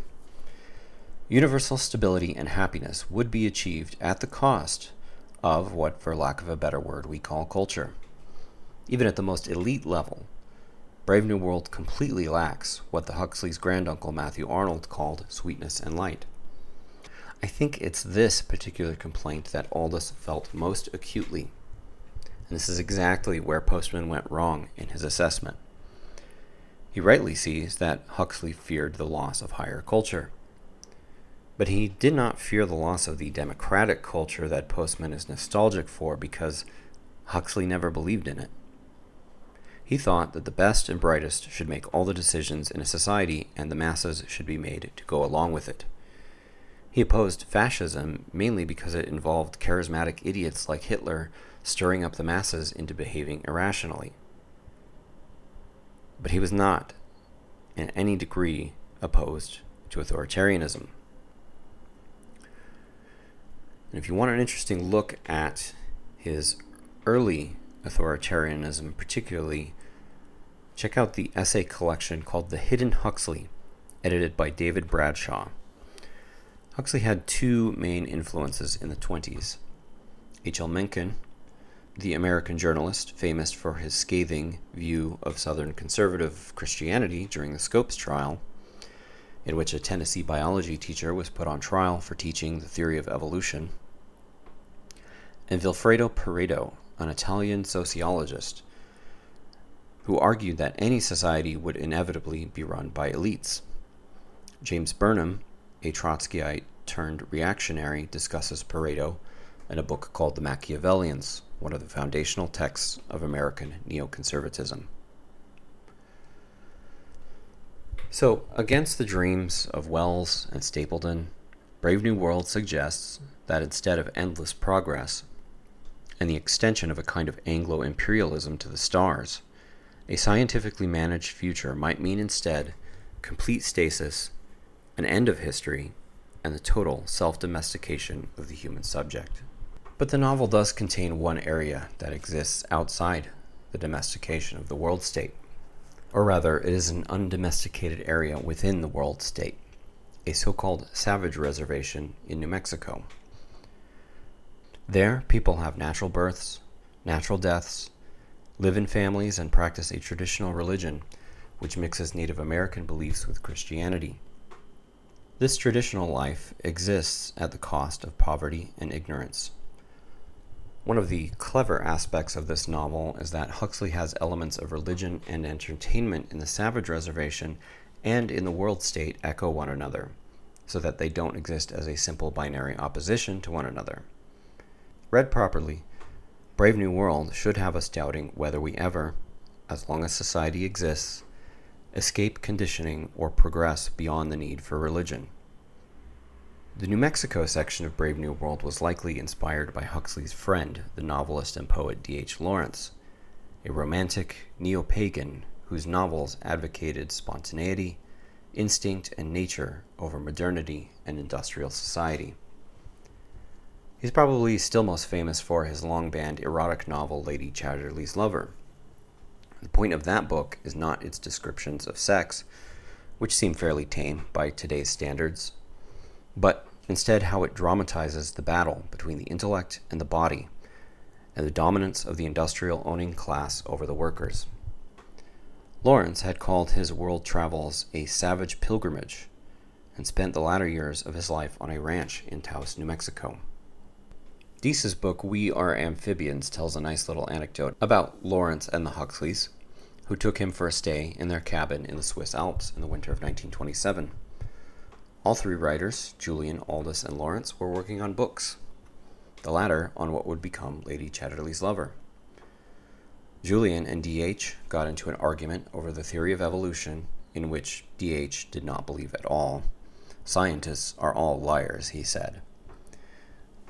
Universal stability and happiness would be achieved at the cost of what, for lack of a better word, we call culture. Even at the most elite level, Brave New World completely lacks what the Huxley's granduncle Matthew Arnold called sweetness and light. I think it's this particular complaint that Aldous felt most acutely. And this is exactly where Postman went wrong in his assessment. He rightly sees that Huxley feared the loss of higher culture. But he did not fear the loss of the democratic culture that Postman is nostalgic for because Huxley never believed in it. He thought that the best and brightest should make all the decisions in a society and the masses should be made to go along with it. He opposed fascism mainly because it involved charismatic idiots like Hitler stirring up the masses into behaving irrationally. But he was not, in any degree, opposed to authoritarianism. And if you want an interesting look at his early authoritarianism, particularly, check out the essay collection called The Hidden Huxley, edited by David Bradshaw. Huxley had two main influences in the 20s H.L. Mencken, the American journalist famous for his scathing view of Southern conservative Christianity during the Scopes trial, in which a Tennessee biology teacher was put on trial for teaching the theory of evolution, and Vilfredo Pareto, an Italian sociologist, who argued that any society would inevitably be run by elites. James Burnham, a Trotskyite turned reactionary, discusses Pareto in a book called The Machiavellians, one of the foundational texts of American neoconservatism. So, against the dreams of Wells and Stapledon, Brave New World suggests that instead of endless progress and the extension of a kind of Anglo imperialism to the stars, a scientifically managed future might mean instead complete stasis an end of history, and the total self domestication of the human subject. But the novel does contain one area that exists outside the domestication of the world state. Or rather, it is an undomesticated area within the world state, a so called savage reservation in New Mexico. There, people have natural births, natural deaths, live in families, and practice a traditional religion which mixes Native American beliefs with Christianity. This traditional life exists at the cost of poverty and ignorance. One of the clever aspects of this novel is that Huxley has elements of religion and entertainment in the Savage Reservation and in the world state echo one another, so that they don't exist as a simple binary opposition to one another. Read properly, Brave New World should have us doubting whether we ever, as long as society exists, escape conditioning, or progress beyond the need for religion. The New Mexico section of Brave New World was likely inspired by Huxley's friend, the novelist and poet D.H. Lawrence, a romantic neo pagan whose novels advocated spontaneity, instinct, and nature over modernity and industrial society. He's probably still most famous for his long banned erotic novel Lady Chatterley's Lover. The point of that book is not its descriptions of sex, which seem fairly tame by today's standards, but instead how it dramatizes the battle between the intellect and the body, and the dominance of the industrial owning class over the workers. Lawrence had called his world travels a savage pilgrimage and spent the latter years of his life on a ranch in Taos, New Mexico. Deese's book, We Are Amphibians, tells a nice little anecdote about Lawrence and the Huxleys, who took him for a stay in their cabin in the Swiss Alps in the winter of 1927. All three writers, Julian, Aldous, and Lawrence, were working on books, the latter on what would become Lady Chatterley's Lover. Julian and D.H. got into an argument over the theory of evolution, in which D.H. did not believe at all. Scientists are all liars, he said.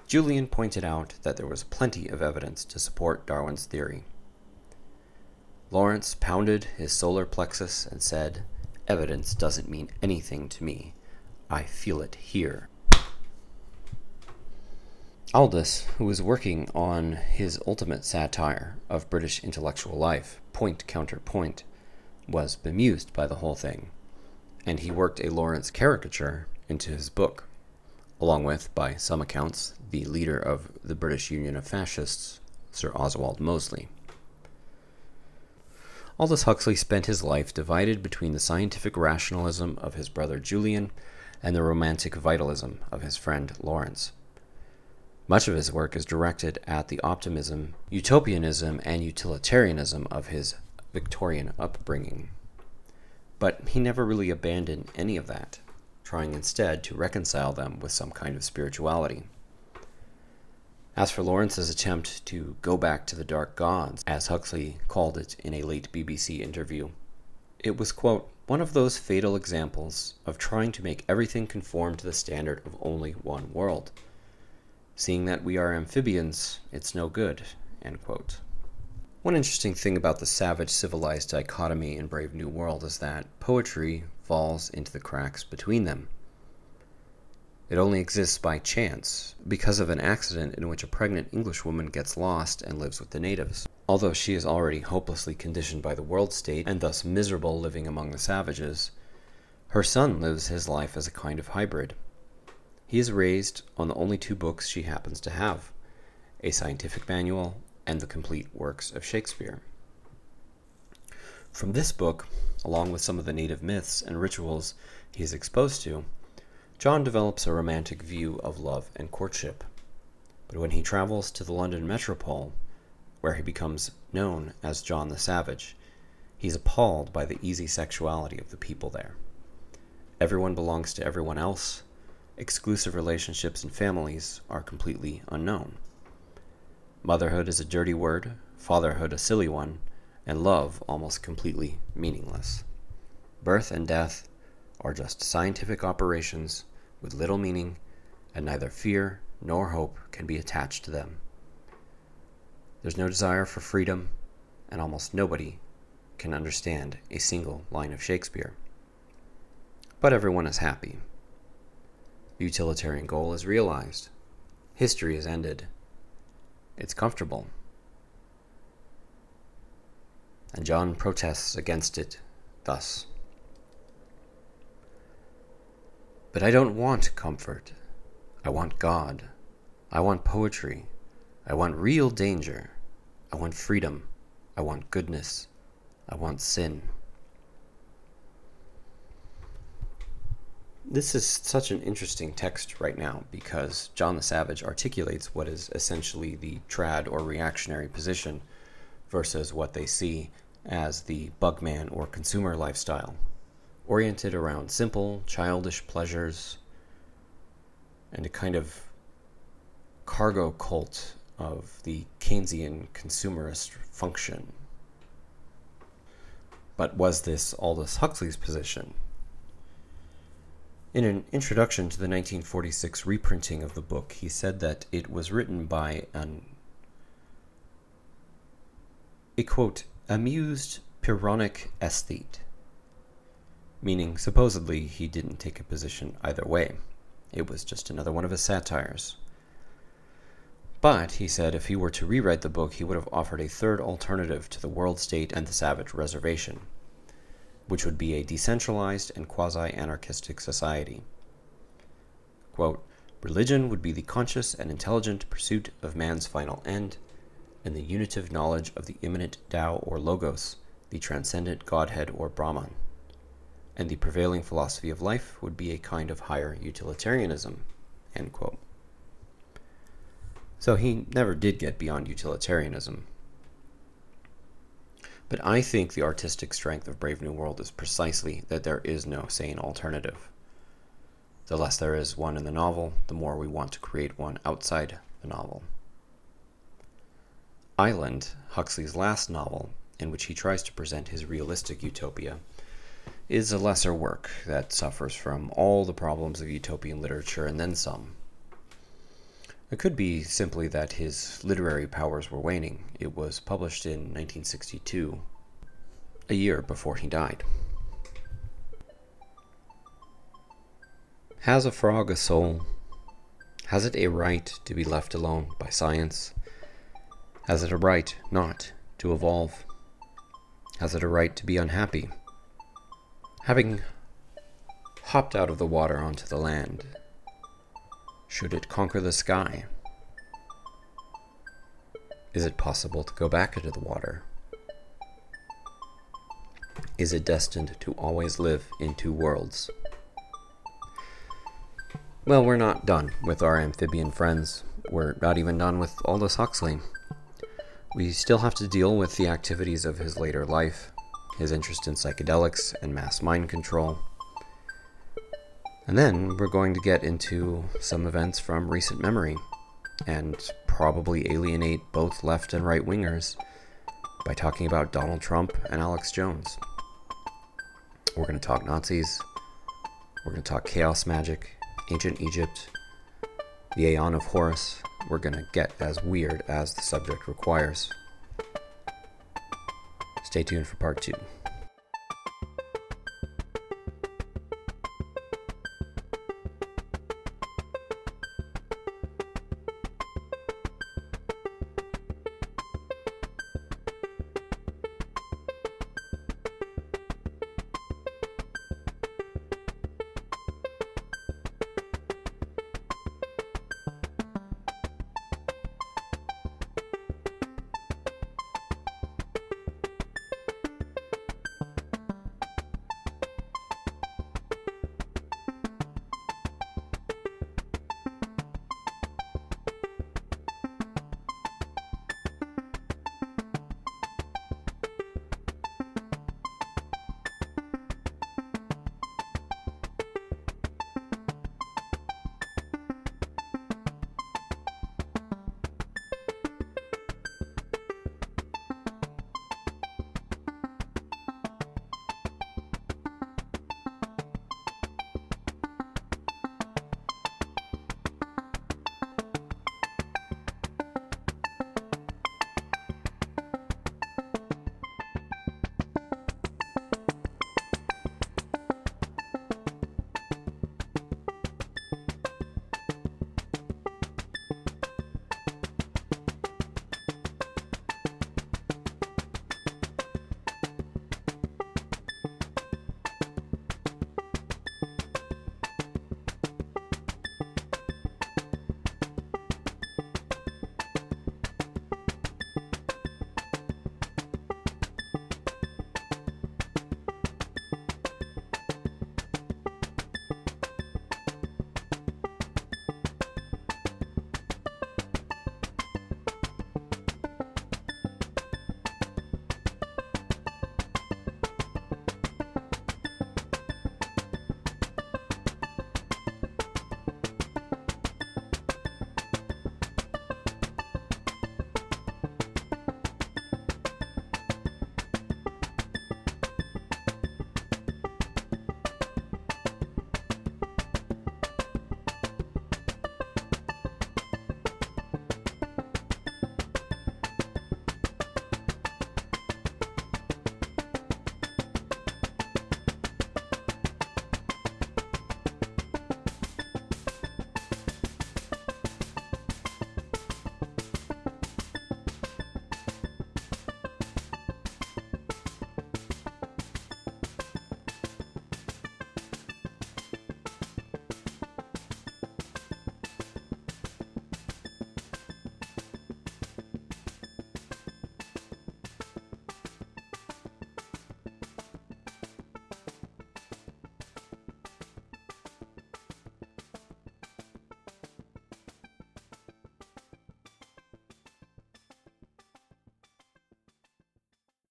Julian pointed out that there was plenty of evidence to support Darwin's theory. Lawrence pounded his solar plexus and said, Evidence doesn't mean anything to me. I feel it here. Aldous, who was working on his ultimate satire of British intellectual life, Point Counterpoint, was bemused by the whole thing, and he worked a Lawrence caricature into his book along with, by some accounts, the leader of the British Union of Fascists, Sir Oswald Mosley. Aldous Huxley spent his life divided between the scientific rationalism of his brother Julian and the romantic vitalism of his friend Lawrence. Much of his work is directed at the optimism, utopianism, and utilitarianism of his Victorian upbringing. But he never really abandoned any of that trying instead to reconcile them with some kind of spirituality. As for Lawrence's attempt to go back to the dark gods, as Huxley called it in a late BBC interview, it was, quote, one of those fatal examples of trying to make everything conform to the standard of only one world. Seeing that we are amphibians, it's no good, end quote. One interesting thing about the savage civilized dichotomy in Brave New World is that poetry falls into the cracks between them. It only exists by chance, because of an accident in which a pregnant Englishwoman gets lost and lives with the natives. Although she is already hopelessly conditioned by the world state and thus miserable living among the savages, her son lives his life as a kind of hybrid. He is raised on the only two books she happens to have a scientific manual and the complete works of Shakespeare. From this book, along with some of the native myths and rituals he is exposed to, John develops a romantic view of love and courtship. But when he travels to the London metropole, where he becomes known as John the Savage, he's appalled by the easy sexuality of the people there. Everyone belongs to everyone else. Exclusive relationships and families are completely unknown. Motherhood is a dirty word, fatherhood a silly one, and love almost completely meaningless. Birth and death are just scientific operations with little meaning, and neither fear nor hope can be attached to them. There's no desire for freedom, and almost nobody can understand a single line of Shakespeare. But everyone is happy. The utilitarian goal is realized. History is ended it's comfortable. And John protests against it thus But I don't want comfort. I want God. I want poetry. I want real danger. I want freedom. I want goodness. I want sin. This is such an interesting text right now because John the Savage articulates what is essentially the trad or reactionary position versus what they see as the bugman or consumer lifestyle, oriented around simple, childish pleasures and a kind of cargo cult of the Keynesian consumerist function. But was this Aldous Huxley's position? In an introduction to the 1946 reprinting of the book, he said that it was written by an a quote, amused Pyrrhonic aesthete, meaning supposedly he didn't take a position either way. It was just another one of his satires. But, he said, if he were to rewrite the book, he would have offered a third alternative to the world state and the savage reservation, which would be a decentralized and quasi anarchistic society. Quote, Religion would be the conscious and intelligent pursuit of man's final end, and the unitive knowledge of the immanent Tao or Logos, the transcendent Godhead or Brahman. And the prevailing philosophy of life would be a kind of higher utilitarianism. So he never did get beyond utilitarianism. But I think the artistic strength of Brave New World is precisely that there is no sane alternative. The less there is one in the novel, the more we want to create one outside the novel. Island, Huxley's last novel, in which he tries to present his realistic utopia, is a lesser work that suffers from all the problems of utopian literature and then some. It could be simply that his literary powers were waning. It was published in 1962, a year before he died. Has a frog a soul? Has it a right to be left alone by science? Has it a right not to evolve? Has it a right to be unhappy? Having hopped out of the water onto the land, should it conquer the sky? Is it possible to go back into the water? Is it destined to always live in two worlds? Well, we're not done with our amphibian friends. We're not even done with Aldous Huxley. We still have to deal with the activities of his later life, his interest in psychedelics and mass mind control, and then we're going to get into some events from recent memory and probably alienate both left and right wingers by talking about Donald Trump and Alex Jones. We're going to talk Nazis. We're going to talk chaos magic, ancient Egypt, the Aeon of Horus. We're going to get as weird as the subject requires. Stay tuned for part two.